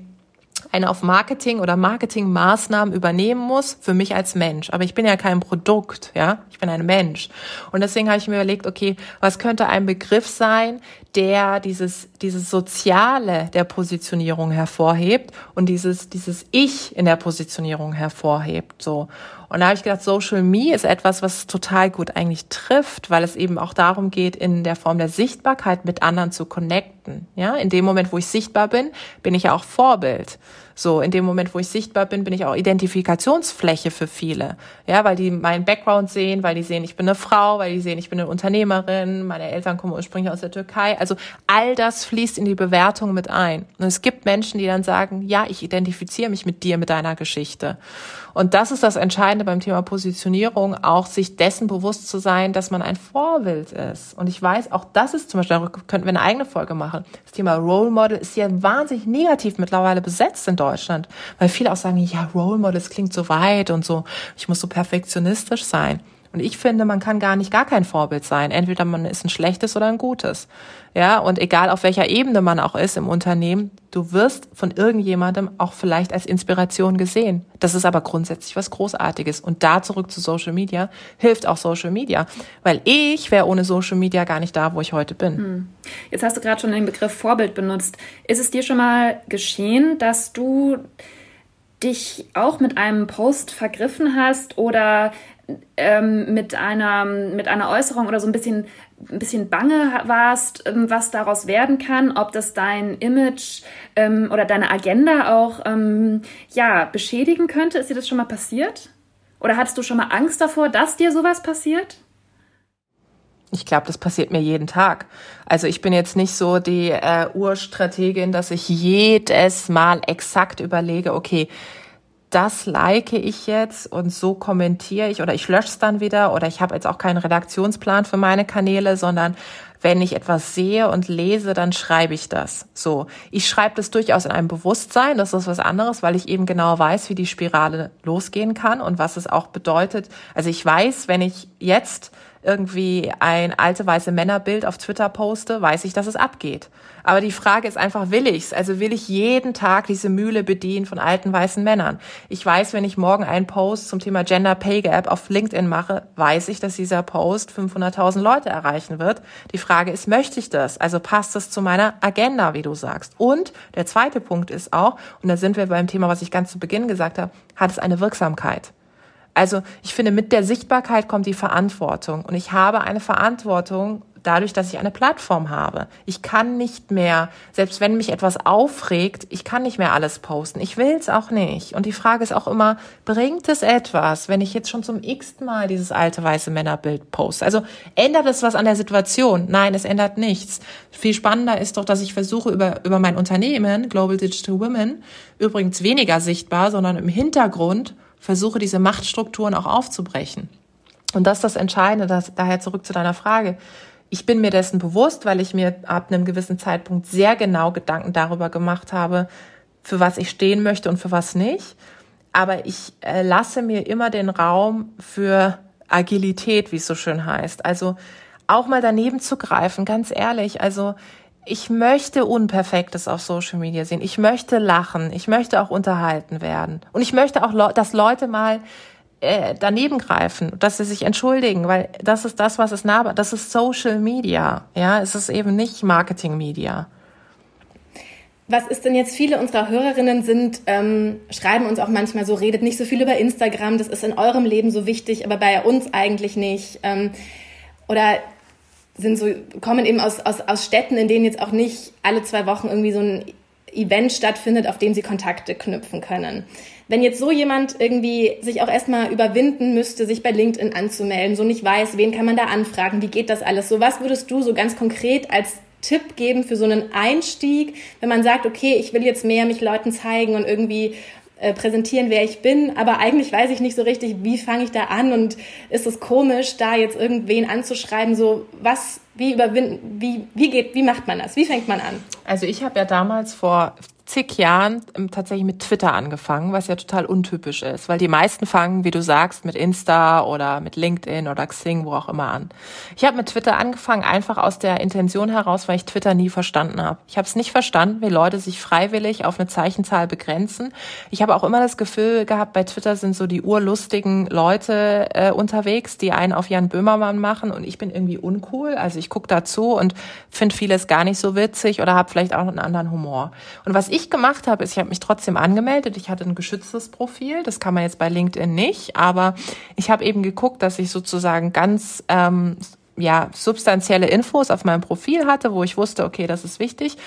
eine auf Marketing oder Marketingmaßnahmen übernehmen muss für mich als Mensch. Aber ich bin ja kein Produkt, ja. Ich bin ein Mensch. Und deswegen habe ich mir überlegt, okay, was könnte ein Begriff sein, der dieses, dieses Soziale der Positionierung hervorhebt und dieses, dieses Ich in der Positionierung hervorhebt, so. Und da habe ich gedacht, Social Me ist etwas, was total gut eigentlich trifft, weil es eben auch darum geht, in der Form der Sichtbarkeit mit anderen zu connecten. Ja, in dem Moment, wo ich sichtbar bin, bin ich ja auch Vorbild. So, in dem Moment, wo ich sichtbar bin, bin ich auch Identifikationsfläche für viele. Ja, weil die meinen Background sehen, weil die sehen, ich bin eine Frau, weil die sehen, ich bin eine Unternehmerin, meine Eltern kommen ursprünglich aus der Türkei. Also all das fließt in die Bewertung mit ein. Und es gibt Menschen, die dann sagen, ja, ich identifiziere mich mit dir, mit deiner Geschichte. Und das ist das Entscheidende beim Thema Positionierung, auch sich dessen bewusst zu sein, dass man ein Vorbild ist. Und ich weiß, auch das ist zum Beispiel, darüber könnten wir eine eigene Folge machen. Das Thema Role Model ist ja wahnsinnig negativ mittlerweile besetzt in Deutschland, weil viele auch sagen, ja, Role Models klingt so weit und so, ich muss so perfektionistisch sein. Und ich finde, man kann gar nicht gar kein Vorbild sein. Entweder man ist ein schlechtes oder ein gutes. Ja, und egal auf welcher Ebene man auch ist im Unternehmen, du wirst von irgendjemandem auch vielleicht als Inspiration gesehen. Das ist aber grundsätzlich was Großartiges. Und da zurück zu Social Media hilft auch Social Media. Weil ich wäre ohne Social Media gar nicht da, wo ich heute bin. Hm. Jetzt hast du gerade schon den Begriff Vorbild benutzt. Ist es dir schon mal geschehen, dass du dich auch mit einem Post vergriffen hast oder ähm, mit, einer, mit einer Äußerung oder so ein bisschen, ein bisschen bange warst, ähm, was daraus werden kann, ob das dein Image ähm, oder deine Agenda auch ähm, ja, beschädigen könnte. Ist dir das schon mal passiert? Oder hattest du schon mal Angst davor, dass dir sowas passiert? Ich glaube, das passiert mir jeden Tag. Also ich bin jetzt nicht so die äh, Urstrategin, dass ich jedes Mal exakt überlege, okay, das like ich jetzt und so kommentiere ich oder ich lösche es dann wieder oder ich habe jetzt auch keinen Redaktionsplan für meine Kanäle, sondern wenn ich etwas sehe und lese, dann schreibe ich das. So. Ich schreibe das durchaus in einem Bewusstsein. Das ist was anderes, weil ich eben genau weiß, wie die Spirale losgehen kann und was es auch bedeutet. Also ich weiß, wenn ich jetzt irgendwie ein alte weiße Männerbild auf Twitter poste, weiß ich, dass es abgeht. Aber die Frage ist einfach, will ich's? Also will ich jeden Tag diese Mühle bedienen von alten weißen Männern? Ich weiß, wenn ich morgen einen Post zum Thema Gender Pay Gap auf LinkedIn mache, weiß ich, dass dieser Post 500.000 Leute erreichen wird. Die Frage ist, möchte ich das? Also passt das zu meiner Agenda, wie du sagst? Und der zweite Punkt ist auch, und da sind wir beim Thema, was ich ganz zu Beginn gesagt habe, hat es eine Wirksamkeit? Also ich finde, mit der Sichtbarkeit kommt die Verantwortung. Und ich habe eine Verantwortung dadurch, dass ich eine Plattform habe. Ich kann nicht mehr, selbst wenn mich etwas aufregt, ich kann nicht mehr alles posten. Ich will es auch nicht. Und die Frage ist auch immer, bringt es etwas, wenn ich jetzt schon zum x Mal dieses alte weiße Männerbild poste? Also ändert es was an der Situation? Nein, es ändert nichts. Viel spannender ist doch, dass ich versuche, über, über mein Unternehmen, Global Digital Women, übrigens weniger sichtbar, sondern im Hintergrund, versuche diese Machtstrukturen auch aufzubrechen. Und das ist das Entscheidende, das, daher zurück zu deiner Frage. Ich bin mir dessen bewusst, weil ich mir ab einem gewissen Zeitpunkt sehr genau Gedanken darüber gemacht habe, für was ich stehen möchte und für was nicht. Aber ich äh, lasse mir immer den Raum für Agilität, wie es so schön heißt. Also auch mal daneben zu greifen, ganz ehrlich. Also ich möchte Unperfektes auf Social Media sehen. Ich möchte lachen. Ich möchte auch unterhalten werden. Und ich möchte auch, dass Leute mal äh, daneben greifen, dass sie sich entschuldigen, weil das ist das, was es nah, das ist Social Media. Ja, es ist eben nicht Marketing Media. Was ist denn jetzt? Viele unserer Hörerinnen sind, ähm, schreiben uns auch manchmal so, redet nicht so viel über Instagram, das ist in eurem Leben so wichtig, aber bei uns eigentlich nicht. Ähm, oder sind so, kommen eben aus, aus, aus Städten, in denen jetzt auch nicht alle zwei Wochen irgendwie so ein Event stattfindet, auf dem sie Kontakte knüpfen können. Wenn jetzt so jemand irgendwie sich auch erstmal überwinden müsste, sich bei LinkedIn anzumelden, so nicht weiß, wen kann man da anfragen, wie geht das alles so, was würdest du so ganz konkret als Tipp geben für so einen Einstieg, wenn man sagt, okay, ich will jetzt mehr mich Leuten zeigen und irgendwie äh, präsentieren, wer ich bin, aber eigentlich weiß ich nicht so richtig, wie fange ich da an und ist es komisch, da jetzt irgendwen anzuschreiben, so was, wie überwinden, wie, wie geht, wie macht man das, wie fängt man an? Also ich habe ja damals vor zig Jahren ähm, tatsächlich mit Twitter angefangen, was ja total untypisch ist, weil die meisten fangen, wie du sagst, mit Insta oder mit LinkedIn oder Xing, wo auch immer an. Ich habe mit Twitter angefangen, einfach aus der Intention heraus, weil ich Twitter nie verstanden habe. Ich habe es nicht verstanden, wie Leute sich freiwillig auf eine Zeichenzahl begrenzen. Ich habe auch immer das Gefühl gehabt, bei Twitter sind so die urlustigen Leute äh, unterwegs, die einen auf Jan Böhmermann machen und ich bin irgendwie uncool. Also ich gucke dazu und finde vieles gar nicht so witzig oder habe vielleicht auch einen anderen Humor. Und was ich ich gemacht habe, ist, ich habe mich trotzdem angemeldet. Ich hatte ein geschütztes Profil. Das kann man jetzt bei LinkedIn nicht. Aber ich habe eben geguckt, dass ich sozusagen ganz ähm, ja, substanzielle Infos auf meinem Profil hatte, wo ich wusste, okay, das ist wichtig.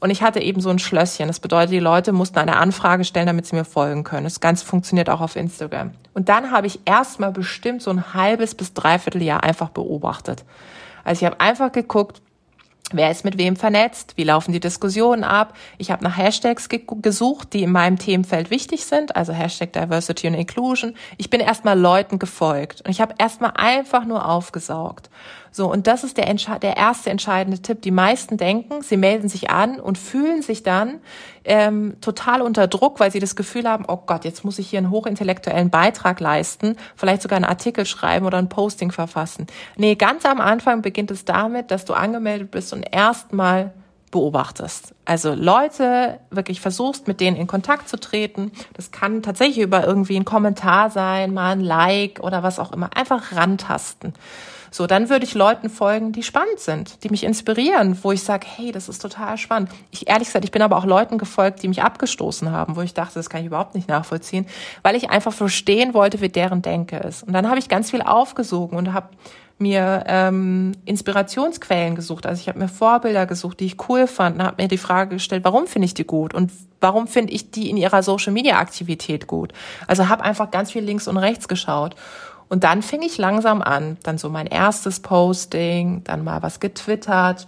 Und ich hatte eben so ein Schlösschen. Das bedeutet, die Leute mussten eine Anfrage stellen, damit sie mir folgen können. Das Ganze funktioniert auch auf Instagram. Und dann habe ich erstmal bestimmt so ein halbes bis dreiviertel Jahr einfach beobachtet. Also ich habe einfach geguckt, Wer ist mit wem vernetzt? Wie laufen die Diskussionen ab? Ich habe nach Hashtags ge gesucht, die in meinem Themenfeld wichtig sind, also Hashtag Diversity and Inclusion. Ich bin erstmal Leuten gefolgt und ich habe erstmal einfach nur aufgesaugt. So, und das ist der, der erste entscheidende Tipp. Die meisten denken, sie melden sich an und fühlen sich dann ähm, total unter Druck, weil sie das Gefühl haben, oh Gott, jetzt muss ich hier einen hochintellektuellen Beitrag leisten, vielleicht sogar einen Artikel schreiben oder ein Posting verfassen. Nee, ganz am Anfang beginnt es damit, dass du angemeldet bist und erstmal beobachtest. Also Leute wirklich versuchst, mit denen in Kontakt zu treten. Das kann tatsächlich über irgendwie ein Kommentar sein, mal ein Like oder was auch immer. Einfach rantasten. So, dann würde ich Leuten folgen, die spannend sind, die mich inspirieren, wo ich sage, hey, das ist total spannend. Ich ehrlich gesagt, ich bin aber auch Leuten gefolgt, die mich abgestoßen haben, wo ich dachte, das kann ich überhaupt nicht nachvollziehen, weil ich einfach verstehen wollte, wie deren Denke ist. Und dann habe ich ganz viel aufgesogen und habe mir ähm, Inspirationsquellen gesucht. Also ich habe mir Vorbilder gesucht, die ich cool fand und habe mir die Frage gestellt, warum finde ich die gut und warum finde ich die in ihrer Social-Media-Aktivität gut. Also habe einfach ganz viel links und rechts geschaut. Und dann fing ich langsam an, dann so mein erstes Posting, dann mal was getwittert,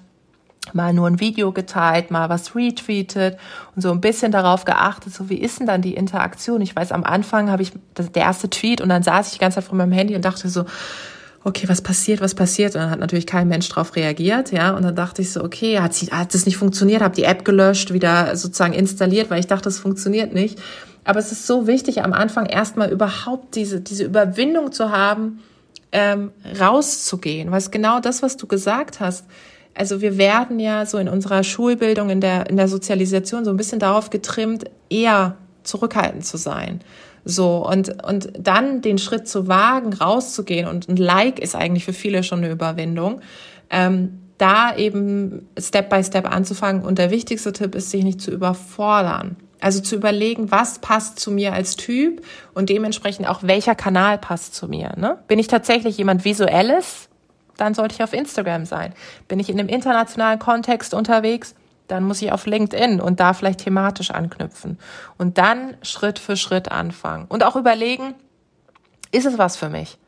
mal nur ein Video geteilt, mal was retweetet und so ein bisschen darauf geachtet, so wie ist denn dann die Interaktion? Ich weiß, am Anfang habe ich der erste Tweet und dann saß ich die ganze Zeit vor meinem Handy und dachte so, okay, was passiert, was passiert? Und dann hat natürlich kein Mensch darauf reagiert, ja. Und dann dachte ich so, okay, hat, sie, hat das nicht funktioniert, habe die App gelöscht, wieder sozusagen installiert, weil ich dachte, es funktioniert nicht. Aber es ist so wichtig, am Anfang erstmal überhaupt diese, diese Überwindung zu haben, ähm, rauszugehen. Weil es genau das, was du gesagt hast, also wir werden ja so in unserer Schulbildung, in der, in der Sozialisation so ein bisschen darauf getrimmt, eher zurückhaltend zu sein. So, und, und dann den Schritt zu wagen, rauszugehen und ein Like ist eigentlich für viele schon eine Überwindung. Ähm, da eben Step by Step anzufangen. Und der wichtigste Tipp ist, sich nicht zu überfordern. Also zu überlegen, was passt zu mir als Typ und dementsprechend auch welcher Kanal passt zu mir. Ne? Bin ich tatsächlich jemand Visuelles? Dann sollte ich auf Instagram sein. Bin ich in einem internationalen Kontext unterwegs? dann muss ich auf LinkedIn und da vielleicht thematisch anknüpfen. Und dann Schritt für Schritt anfangen. Und auch überlegen, ist es was für mich?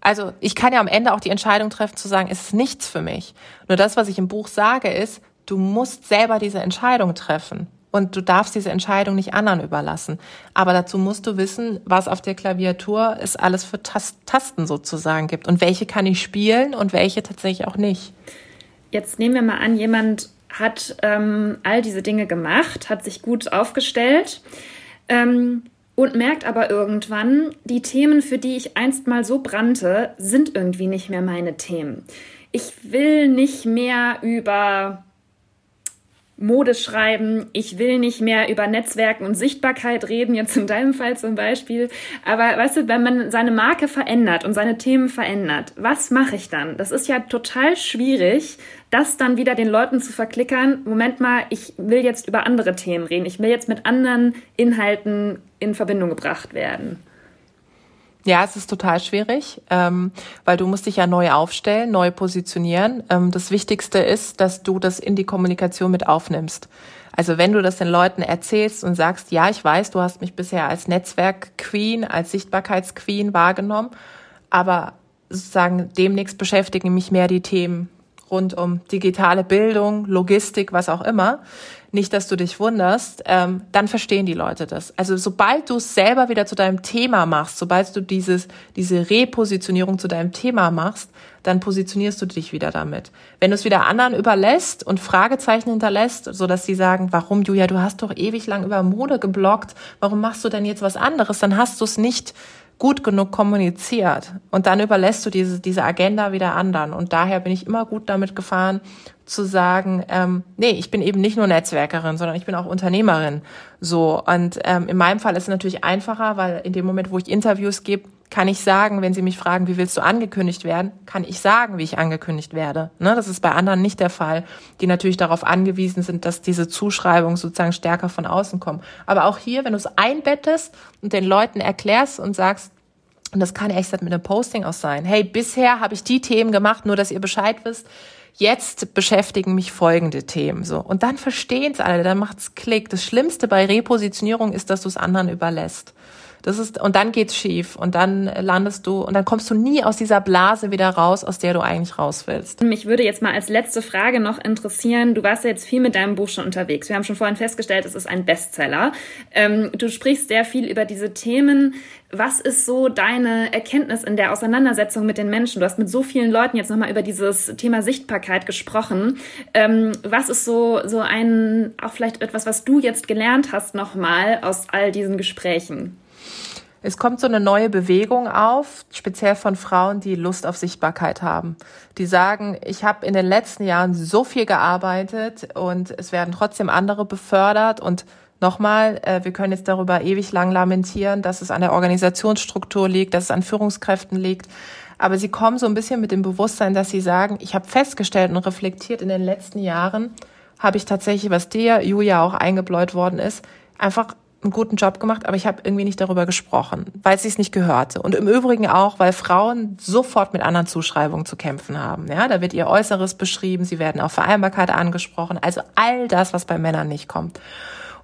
Also ich kann ja am Ende auch die Entscheidung treffen zu sagen, es ist nichts für mich. Nur das, was ich im Buch sage, ist, du musst selber diese Entscheidung treffen. Und du darfst diese Entscheidung nicht anderen überlassen. Aber dazu musst du wissen, was auf der Klaviatur es alles für Tasten sozusagen gibt. Und welche kann ich spielen und welche tatsächlich auch nicht. Jetzt nehmen wir mal an, jemand hat ähm, all diese Dinge gemacht, hat sich gut aufgestellt ähm, und merkt aber irgendwann, die Themen, für die ich einst mal so brannte, sind irgendwie nicht mehr meine Themen. Ich will nicht mehr über Mode schreiben. Ich will nicht mehr über Netzwerken und Sichtbarkeit reden, jetzt in deinem Fall zum Beispiel. Aber weißt du, wenn man seine Marke verändert und seine Themen verändert, was mache ich dann? Das ist ja total schwierig, das dann wieder den Leuten zu verklickern. Moment mal, ich will jetzt über andere Themen reden. Ich will jetzt mit anderen Inhalten in Verbindung gebracht werden. Ja, es ist total schwierig, ähm, weil du musst dich ja neu aufstellen, neu positionieren. Ähm, das Wichtigste ist, dass du das in die Kommunikation mit aufnimmst. Also wenn du das den Leuten erzählst und sagst, ja, ich weiß, du hast mich bisher als Netzwerk-Queen, als Sichtbarkeits-Queen wahrgenommen, aber sozusagen demnächst beschäftigen mich mehr die Themen rund um digitale Bildung, Logistik, was auch immer, nicht, dass du dich wunderst, ähm, dann verstehen die Leute das. Also sobald du es selber wieder zu deinem Thema machst, sobald du dieses, diese Repositionierung zu deinem Thema machst, dann positionierst du dich wieder damit. Wenn du es wieder anderen überlässt und Fragezeichen hinterlässt, so dass sie sagen, warum Julia, du hast doch ewig lang über Mode geblockt, warum machst du denn jetzt was anderes? Dann hast du es nicht gut genug kommuniziert. Und dann überlässt du diese, diese Agenda wieder anderen. Und daher bin ich immer gut damit gefahren, zu sagen, ähm, nee, ich bin eben nicht nur Netzwerkerin, sondern ich bin auch Unternehmerin. So. Und ähm, in meinem Fall ist es natürlich einfacher, weil in dem Moment, wo ich Interviews gebe, kann ich sagen, wenn Sie mich fragen, wie willst du angekündigt werden, kann ich sagen, wie ich angekündigt werde. Ne? Das ist bei anderen nicht der Fall, die natürlich darauf angewiesen sind, dass diese Zuschreibungen sozusagen stärker von außen kommen. Aber auch hier, wenn du es einbettest und den Leuten erklärst und sagst, und das kann echt mit einem Posting auch sein, hey, bisher habe ich die Themen gemacht, nur dass ihr Bescheid wisst, jetzt beschäftigen mich folgende Themen so und dann verstehen es alle, dann macht's Klick. Das Schlimmste bei Repositionierung ist, dass du es anderen überlässt. Das ist, und dann geht's schief und dann landest du und dann kommst du nie aus dieser Blase wieder raus, aus der du eigentlich raus willst. Mich würde jetzt mal als letzte Frage noch interessieren. Du warst ja jetzt viel mit deinem Buch schon unterwegs. Wir haben schon vorhin festgestellt, es ist ein Bestseller. Ähm, du sprichst sehr viel über diese Themen. Was ist so deine Erkenntnis in der Auseinandersetzung mit den Menschen? Du hast mit so vielen Leuten jetzt nochmal über dieses Thema Sichtbarkeit gesprochen. Ähm, was ist so, so ein, auch vielleicht etwas, was du jetzt gelernt hast nochmal aus all diesen Gesprächen? Es kommt so eine neue Bewegung auf, speziell von Frauen, die Lust auf Sichtbarkeit haben. Die sagen, ich habe in den letzten Jahren so viel gearbeitet und es werden trotzdem andere befördert und Nochmal, äh, wir können jetzt darüber ewig lang lamentieren, dass es an der Organisationsstruktur liegt, dass es an Führungskräften liegt. Aber sie kommen so ein bisschen mit dem Bewusstsein, dass sie sagen, ich habe festgestellt und reflektiert in den letzten Jahren, habe ich tatsächlich, was dir, Julia, auch eingebläut worden ist, einfach einen guten Job gemacht, aber ich habe irgendwie nicht darüber gesprochen, weil sie es nicht gehörte. Und im Übrigen auch, weil Frauen sofort mit anderen Zuschreibungen zu kämpfen haben. Ja, da wird ihr Äußeres beschrieben, sie werden auf Vereinbarkeit angesprochen, also all das, was bei Männern nicht kommt.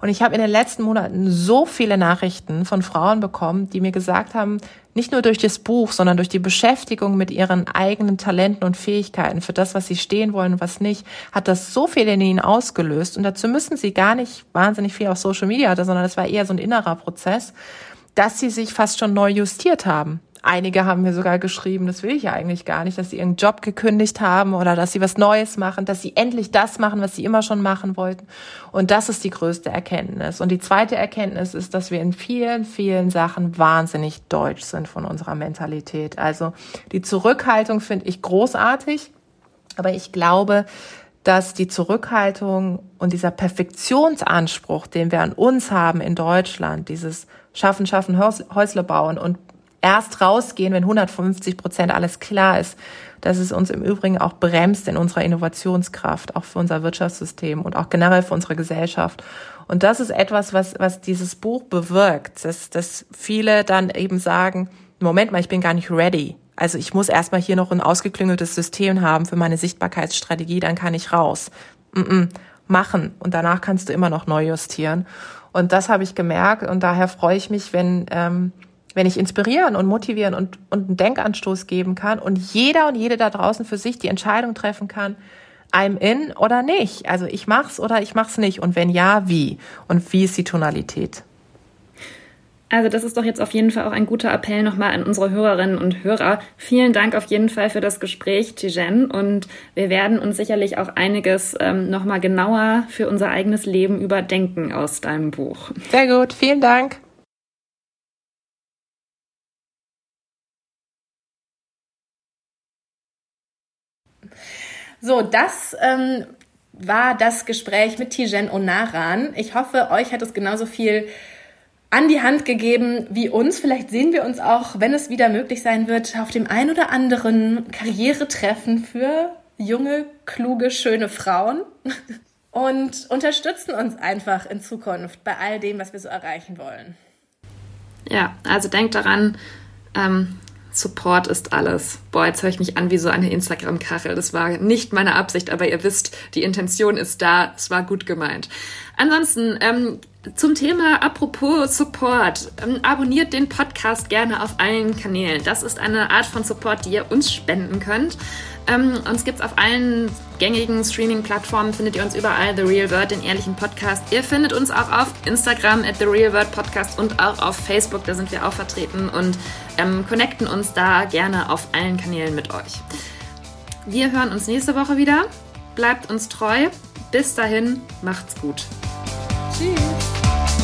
Und ich habe in den letzten Monaten so viele Nachrichten von Frauen bekommen, die mir gesagt haben, nicht nur durch das Buch, sondern durch die Beschäftigung mit ihren eigenen Talenten und Fähigkeiten für das, was sie stehen wollen und was nicht, hat das so viel in ihnen ausgelöst. Und dazu müssen sie gar nicht wahnsinnig viel auf Social Media, sondern das war eher so ein innerer Prozess, dass sie sich fast schon neu justiert haben Einige haben mir sogar geschrieben, das will ich ja eigentlich gar nicht, dass sie ihren Job gekündigt haben oder dass sie was Neues machen, dass sie endlich das machen, was sie immer schon machen wollten. Und das ist die größte Erkenntnis. Und die zweite Erkenntnis ist, dass wir in vielen, vielen Sachen wahnsinnig deutsch sind von unserer Mentalität. Also die Zurückhaltung finde ich großartig, aber ich glaube, dass die Zurückhaltung und dieser Perfektionsanspruch, den wir an uns haben in Deutschland, dieses Schaffen, Schaffen, Häusle bauen und erst rausgehen, wenn 150 Prozent alles klar ist, dass es uns im Übrigen auch bremst in unserer Innovationskraft, auch für unser Wirtschaftssystem und auch generell für unsere Gesellschaft. Und das ist etwas, was, was dieses Buch bewirkt, dass, dass viele dann eben sagen, Moment mal, ich bin gar nicht ready. Also ich muss erstmal hier noch ein ausgeklüngeltes System haben für meine Sichtbarkeitsstrategie, dann kann ich raus. Mm -mm, machen und danach kannst du immer noch neu justieren. Und das habe ich gemerkt und daher freue ich mich, wenn ähm, wenn ich inspirieren und motivieren und, und einen Denkanstoß geben kann und jeder und jede da draußen für sich die Entscheidung treffen kann, I'm in oder nicht. Also ich mach's oder ich mach's nicht. Und wenn ja, wie? Und wie ist die Tonalität? Also das ist doch jetzt auf jeden Fall auch ein guter Appell nochmal an unsere Hörerinnen und Hörer. Vielen Dank auf jeden Fall für das Gespräch, Tijen. Und wir werden uns sicherlich auch einiges ähm, nochmal genauer für unser eigenes Leben überdenken aus deinem Buch. Sehr gut, vielen Dank. So, das ähm, war das Gespräch mit Tijen Onaran. Ich hoffe, euch hat es genauso viel an die Hand gegeben wie uns. Vielleicht sehen wir uns auch, wenn es wieder möglich sein wird, auf dem ein oder anderen Karrieretreffen für junge, kluge, schöne Frauen und unterstützen uns einfach in Zukunft bei all dem, was wir so erreichen wollen. Ja, also denkt daran, ähm, Support ist alles. Boah, jetzt höre ich mich an wie so eine Instagram-Kachel. Das war nicht meine Absicht, aber ihr wisst, die Intention ist da. Es war gut gemeint. Ansonsten, ähm, zum Thema apropos Support. Ähm, abonniert den Podcast gerne auf allen Kanälen. Das ist eine Art von Support, die ihr uns spenden könnt. Ähm, uns gibt es auf allen gängigen Streaming-Plattformen, findet ihr uns überall, The Real World, den ehrlichen Podcast. Ihr findet uns auch auf Instagram at The Real World Podcast und auch auf Facebook, da sind wir auch vertreten und ähm, connecten uns da gerne auf allen Kanälen mit euch. Wir hören uns nächste Woche wieder. Bleibt uns treu. Bis dahin, macht's gut. Tschüss.